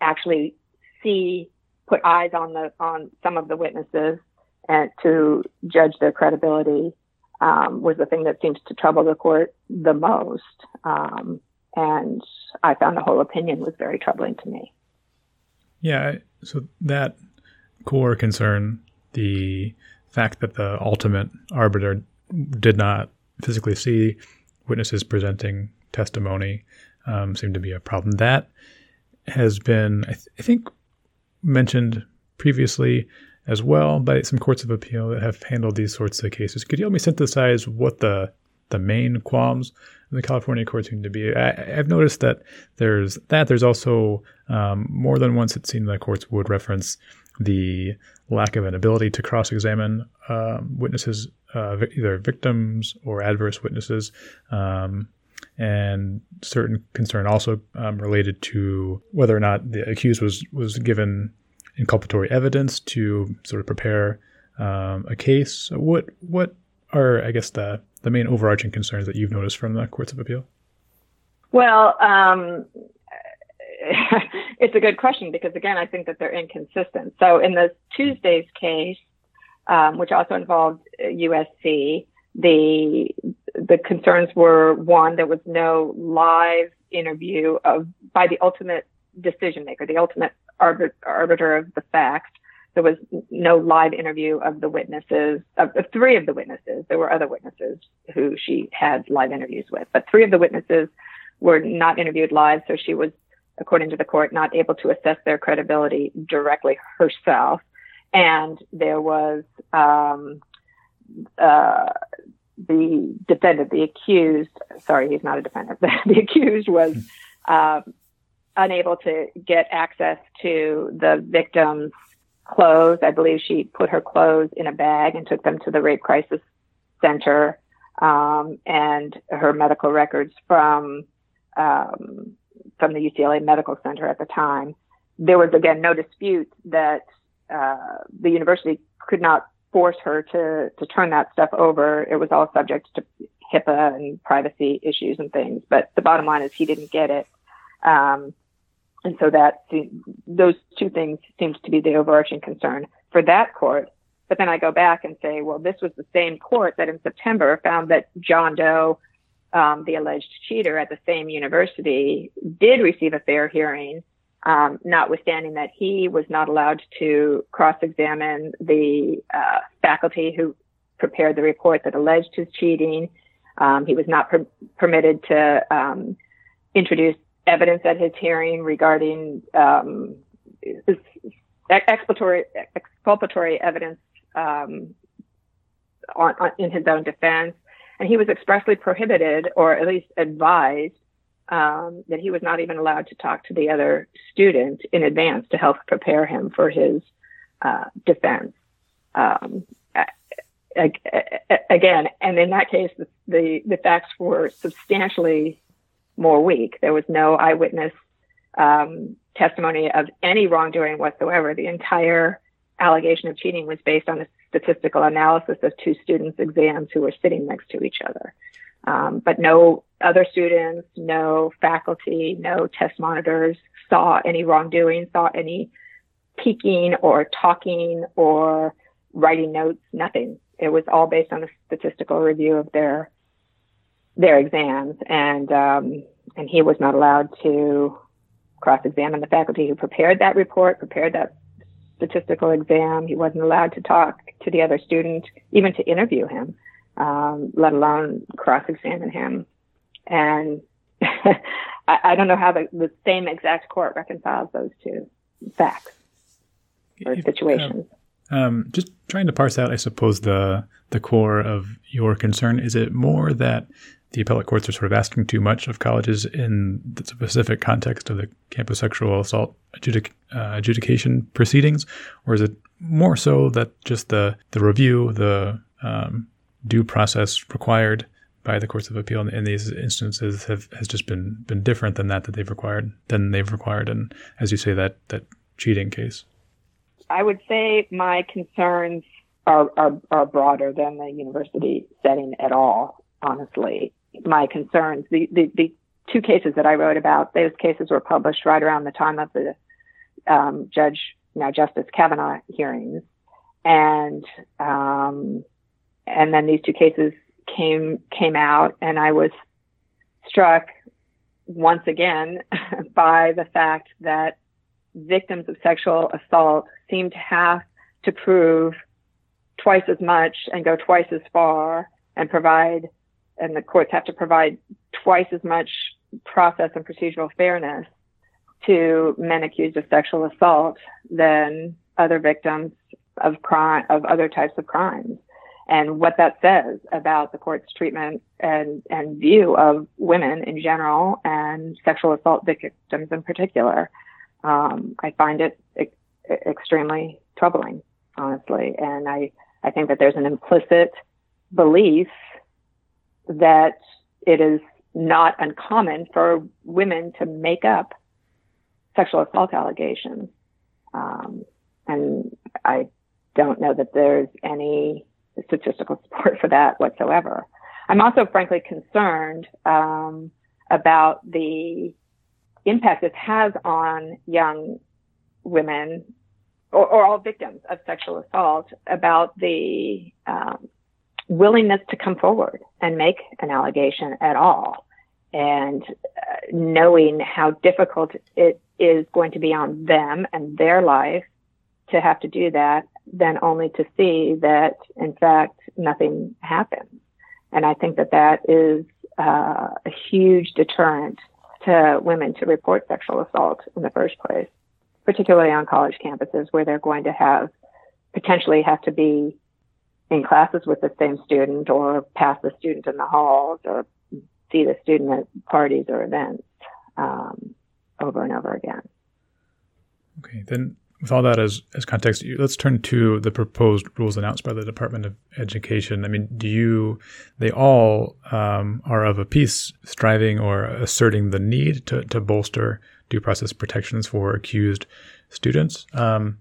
actually see, put eyes on the, on some of the witnesses and to judge their credibility um, was the thing that seems to trouble the court the most. Um, and I found the whole opinion was very troubling to me. Yeah, so that core concern, the fact that the ultimate arbiter did not physically see witnesses presenting testimony, um, seemed to be a problem. That has been, I, th- I think, mentioned previously as well by some courts of appeal that have handled these sorts of cases. Could you help me synthesize what the the main qualms in the California courts seem to be? I, have noticed that there's that. There's also um, more than once it seemed that courts would reference the lack of an ability to cross-examine uh, witnesses, uh, either victims or adverse witnesses. Um, and certain concern also um, related to whether or not the accused was was given inculpatory evidence to sort of prepare um, a case. What what are I guess the the main overarching concerns that you've noticed from the courts of appeal? Well, um, it's a good question because again, I think that they're inconsistent. So in the Tuesday's case, um, which also involved USC, the the concerns were one, there was no live interview of by the ultimate decision maker, the ultimate arbit- arbiter of the facts. There was no live interview of the witnesses, of, of three of the witnesses. There were other witnesses who she had live interviews with, but three of the witnesses were not interviewed live. So she was, according to the court, not able to assess their credibility directly herself. And there was, um, uh, the defendant, the accused, sorry, he's not a defendant, the accused was, um, unable to get access to the victim's clothes. I believe she put her clothes in a bag and took them to the rape crisis center um, and her medical records from um, from the UCLA Medical Center at the time. There was again no dispute that uh, the university could not force her to to turn that stuff over. It was all subject to HIPAA and privacy issues and things. But the bottom line is he didn't get it. Um, and so that those two things seems to be the overarching concern for that court. But then I go back and say, well, this was the same court that in September found that John Doe, um, the alleged cheater at the same university, did receive a fair hearing, um, notwithstanding that he was not allowed to cross-examine the uh, faculty who prepared the report that alleged his cheating. Um, he was not per- permitted to um, introduce evidence at his hearing regarding um, exculpatory, exculpatory evidence um, on, on, in his own defense, and he was expressly prohibited, or at least advised, um, that he was not even allowed to talk to the other student in advance to help prepare him for his uh, defense. Um, again, and in that case, the, the, the facts were substantially more weak. There was no eyewitness um, testimony of any wrongdoing whatsoever. The entire allegation of cheating was based on a statistical analysis of two students' exams who were sitting next to each other. Um, but no other students, no faculty, no test monitors saw any wrongdoing, saw any peeking or talking or writing notes, nothing. It was all based on a statistical review of their their exams, and um, and he was not allowed to cross-examine the faculty who prepared that report, prepared that statistical exam. He wasn't allowed to talk to the other student, even to interview him, um, let alone cross-examine him. And I, I, don't know how the, the, same exact court reconciles those two facts or situations. Um, just trying to parse out, I suppose, the the core of your concern. Is it more that the appellate courts are sort of asking too much of colleges in the specific context of the campus sexual assault adjudic- uh, adjudication proceedings, or is it more so that just the the review, the um, due process required by the courts of appeal in, in these instances have has just been been different than that that they've required than they've required and as you say that that cheating case? I would say my concerns are, are, are broader than the university setting at all honestly my concerns. The, the the two cases that i wrote about those cases were published right around the time of the um, judge now justice kavanaugh hearings. And um, and then these two cases came came out, and I was struck once again by the fact that victims of sexual assault seem to have to prove twice as much and go twice as far and provide and the courts have to provide twice as much process and procedural fairness to men accused of sexual assault than other victims of crime of other types of crimes and what that says about the court's treatment and, and view of women in general and sexual assault victims in particular. Um, I find it e- extremely troubling, honestly. And I, I think that there's an implicit belief that it is not uncommon for women to make up sexual assault allegations. Um, and I don't know that there's any statistical support for that whatsoever. I'm also frankly concerned um, about the impact this has on young women or, or, all victims of sexual assault about the um, willingness to come forward and make an allegation at all and uh, knowing how difficult it is going to be on them and their life to have to do that than only to see that, in fact, nothing happens. And I think that that is uh, a huge deterrent to women to report sexual assault in the first place, particularly on college campuses where they're going to have potentially have to be in classes with the same student or pass the student in the halls or see the student at parties or events um, over and over again. Okay, then with all that as, as context, let's turn to the proposed rules announced by the Department of Education. I mean, do you, they all um, are of a piece striving or asserting the need to, to bolster due process protections for accused students. Um,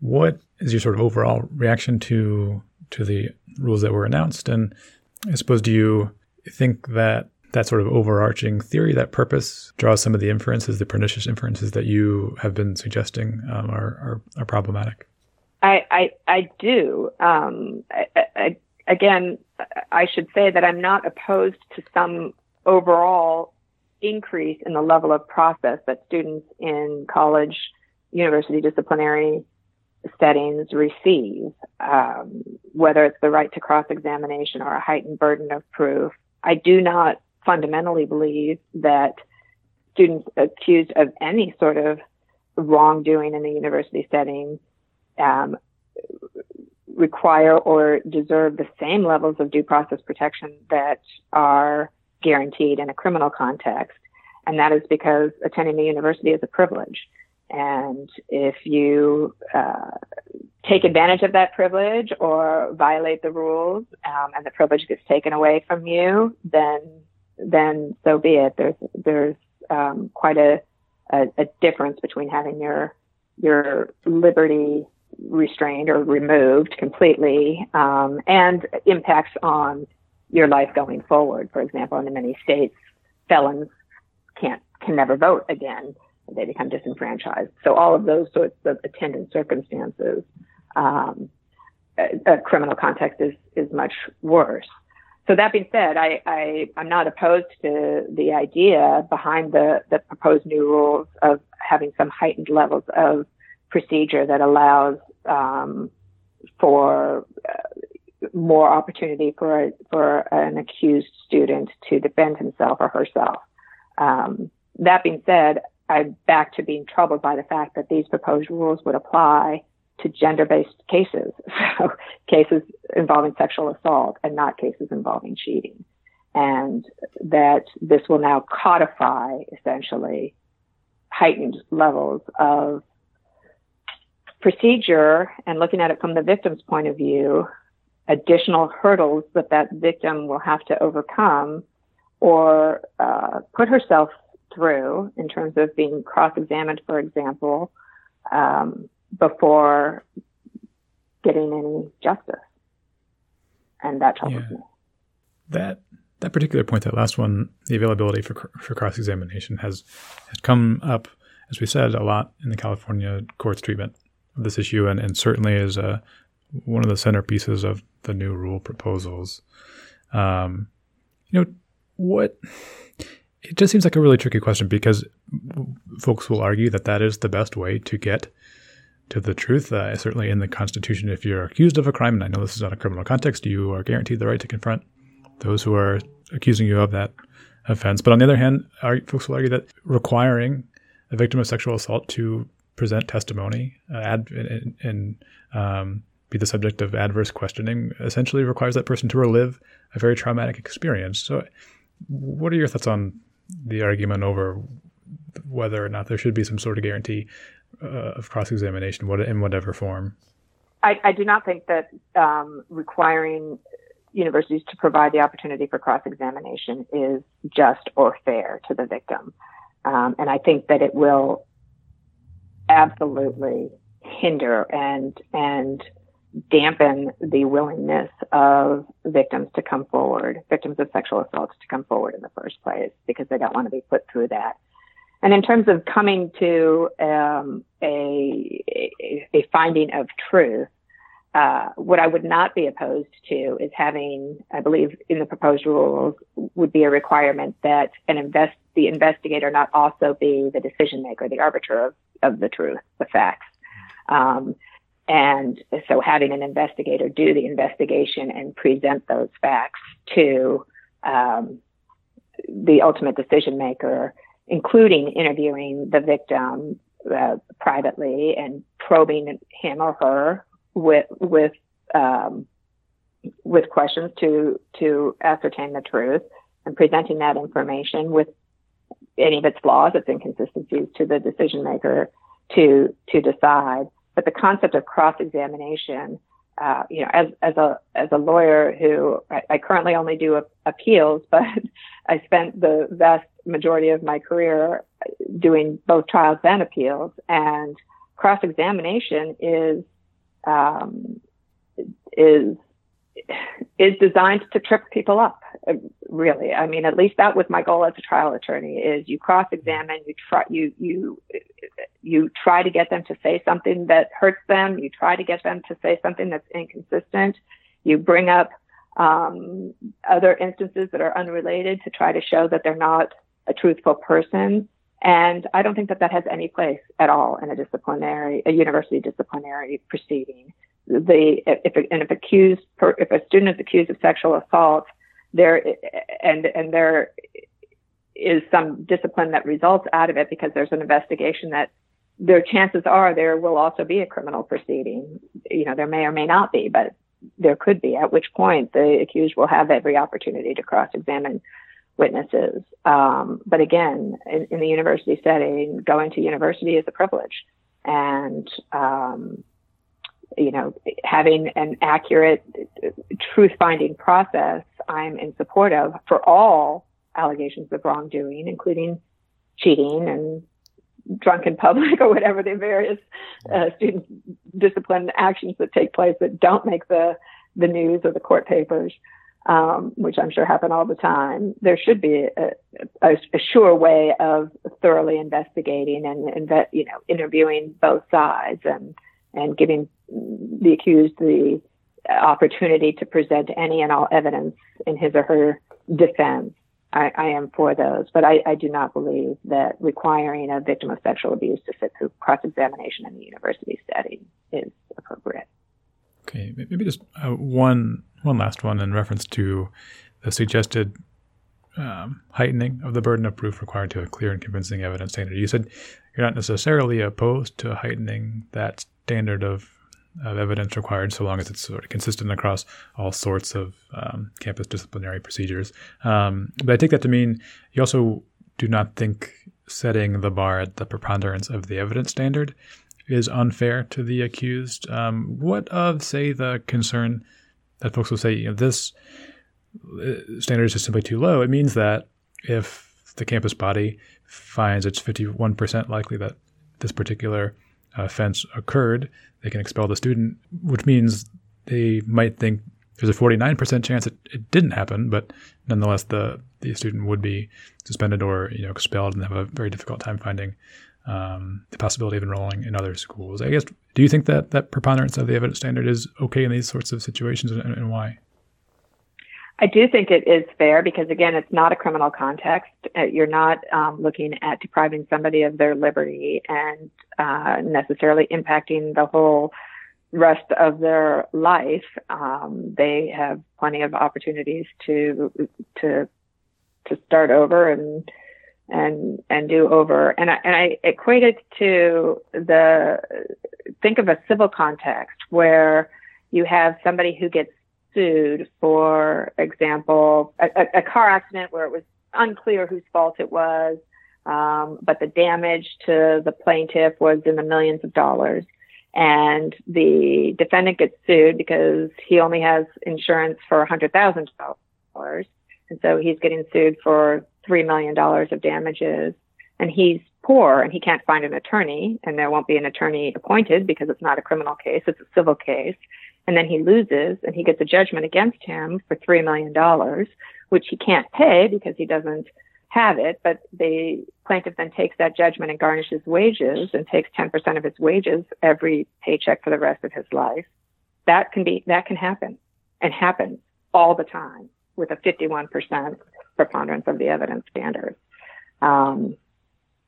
what is your sort of overall reaction to to the rules that were announced? And I suppose, do you think that that sort of overarching theory, that purpose, draws some of the inferences, the pernicious inferences that you have been suggesting um, are, are, are problematic. I I, I do. Um, I, I, again, I should say that I'm not opposed to some overall increase in the level of process that students in college, university disciplinary settings receive, um, whether it's the right to cross examination or a heightened burden of proof. I do not fundamentally believe that students accused of any sort of wrongdoing in the university setting um, require or deserve the same levels of due process protection that are guaranteed in a criminal context. And that is because attending the university is a privilege. And if you uh, take advantage of that privilege or violate the rules um, and the privilege gets taken away from you, then then so be it. There's there's um, quite a, a, a difference between having your your liberty restrained or removed completely um, and impacts on your life going forward. For example, in many states, felons can't can never vote again. They become disenfranchised. So all of those sorts of attendant circumstances, um, a, a criminal context is is much worse so that being said, I, I, am not opposed to the idea behind the, the proposed new rules of having some heightened levels of procedure that allows um, for uh, more opportunity for a, for an accused student to defend himself or herself. Um, that being said, I'm back to being troubled by the fact that these proposed rules would apply to gender-based cases, so cases involving sexual assault and not cases involving cheating. And that this will now codify essentially heightened levels of procedure and looking at it from the victim's point of view, additional hurdles that that victim will have to overcome or uh, put herself through in terms of being cross-examined, for example, um, before getting any justice. And that troubles yeah. me. That that particular point, that last one, the availability for for cross-examination has has come up, as we said, a lot in the California courts treatment of this issue, and, and certainly is a, one of the centerpieces of the new rule proposals. Um, you know, what it just seems like a really tricky question because folks will argue that that is the best way to get to the truth. Uh, certainly in the Constitution, if you're accused of a crime, and I know this is not a criminal context, you are guaranteed the right to confront those who are accusing you of that offense. But on the other hand, folks will argue that requiring a victim of sexual assault to present testimony uh, ad, and, and um, be the subject of adverse questioning essentially requires that person to relive a very traumatic experience. So, what are your thoughts on the argument over whether or not there should be some sort of guarantee uh, of cross examination what in whatever form? I, I, do not think that um, requiring universities to provide the opportunity for cross examination is just or fair to the victim. Um, and I think that it will absolutely hinder and and dampen the willingness of victims to come forward, victims of sexual assaults to come forward in the first place because they don't want to be put through that. And in terms of coming to um, a, a, finding of truth, uh, what I would not be opposed to is having, I believe, in the proposed rules, would be a requirement that an invest the investigator not also be the decision maker, the arbiter of, of the truth, the facts. Um, and so having an investigator do the investigation and present those facts to um, the ultimate decision maker, including interviewing the victim uh, privately and probing him or her with with um, with questions to to ascertain the truth and presenting that information with any of its flaws, its inconsistencies to the decision maker to to decide but the concept of cross examination, uh, you know, as, as a as a lawyer who I, I currently only do a, appeals, but I spent the vast majority of my career doing both trials and appeals, and cross examination is um, is is designed to trip people up really. I mean at least that was my goal as a trial attorney is you cross examine you try you you you try to get them to say something that hurts them. You try to get them to say something that's inconsistent. You bring up um, other instances that are unrelated to try to show that they're not a truthful person. And i don't think that that has any place at all in a disciplinary a university disciplinary proceeding the if, and if accused if a student is accused of sexual assault there and and there is some discipline that results out of it because there's an investigation that their chances are there will also be a criminal proceeding. You know, there may or may not be, but there could be, at which point the accused will have every opportunity to cross examine witnesses. Um, but again, in, in, the university setting, going to university is a privilege. And um, you know, having an accurate truth finding process, I'm in support of for all allegations of wrongdoing, including cheating and drunk in public or whatever the various uh, student discipline actions that take place that don't make the, the news or the court papers. Um, which I'm sure happen all the time. There should be a, a, a sure way of thoroughly investigating and, and, you know, interviewing both sides and and giving the accused the opportunity to present any and all evidence in his or her defense. I, I am for those, but I, I, do not believe that requiring a victim of sexual abuse to sit through cross examination in the university setting is appropriate. Okay, maybe just uh, one one last one in reference to the suggested um, heightening of the burden of proof required to a clear and convincing evidence standard. You said you're not necessarily opposed to heightening that standard of, of evidence required, so long as it's sort of consistent across all sorts of um, campus disciplinary procedures. Um, but I take that to mean you also do not think setting the bar at the preponderance of the evidence standard is unfair to the accused. Um, what of, say, the concern that folks will say, you know, this uh, standard is just simply too low. It means that if the campus body finds it's 51% likely that this particular offense occurred, they can expel the student, which means they might think there's a 49% chance it, it didn't happen, but nonetheless, the, the student would be suspended or you know expelled and have a very difficult time finding um, the possibility of enrolling in other schools. I guess, do you think that that preponderance of the evidence standard is okay in these sorts of situations, and, and why? I do think it is fair because, again, it's not a criminal context. Uh, you're not um, looking at depriving somebody of their liberty and uh, necessarily impacting the whole rest of their life. Um, they have plenty of opportunities to to to start over and and and do over. And I, and I equate it to the think of a civil context where you have somebody who gets sued, for example, a, a, a car accident where it was unclear whose fault it was, um, but the damage to the plaintiff was in the millions of dollars. And the defendant gets sued because he only has insurance for $100,000. And so he's getting sued for $3 million of damages. And he's poor and he can't find an attorney and there won't be an attorney appointed because it's not a criminal case. It's a civil case and then he loses and he gets a judgment against him for $3 million, which he can't pay because he doesn't have it. But the plaintiff then takes that judgment and garnishes wages and takes 10% of his wages every paycheck for the rest of his life. That can be, that can happen and happens all the time with a 51% preponderance of the evidence standard. Um,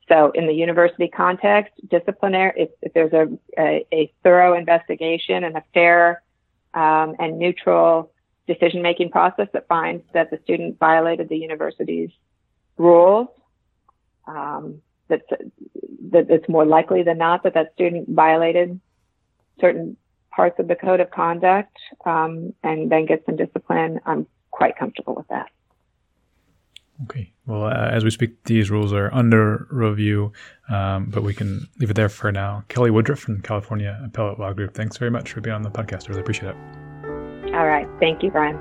so in the university context, disciplinary, if, if there's a, a, a, thorough investigation and a fair um, and neutral decision making process that finds that the student violated the university's rules. Um, that it's more likely than not that that student violated certain parts of the code of conduct um, and then gets some discipline. I'm quite comfortable with that. Okay. Well, uh, as we speak, these rules are under review, um, but we can leave it there for now. Kelly Woodruff from California Appellate Law Group, thanks very much for being on the podcast. I really appreciate it. All right. Thank you, Brian.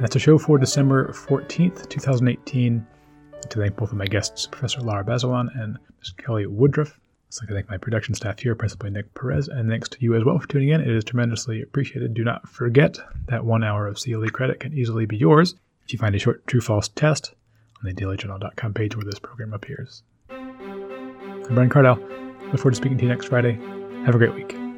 And that's a show for December 14th, 2018. To thank both of my guests, Professor Lara Bazelon and Ms. Kelly Woodruff. Like to thank my production staff here, principally Nick Perez, and thanks to you as well for tuning in. It is tremendously appreciated. Do not forget that one hour of CLE credit can easily be yours if you find a short true-false test on the dailyjournal.com page where this program appears. I'm Brian Cardile. Look forward to speaking to you next Friday. Have a great week.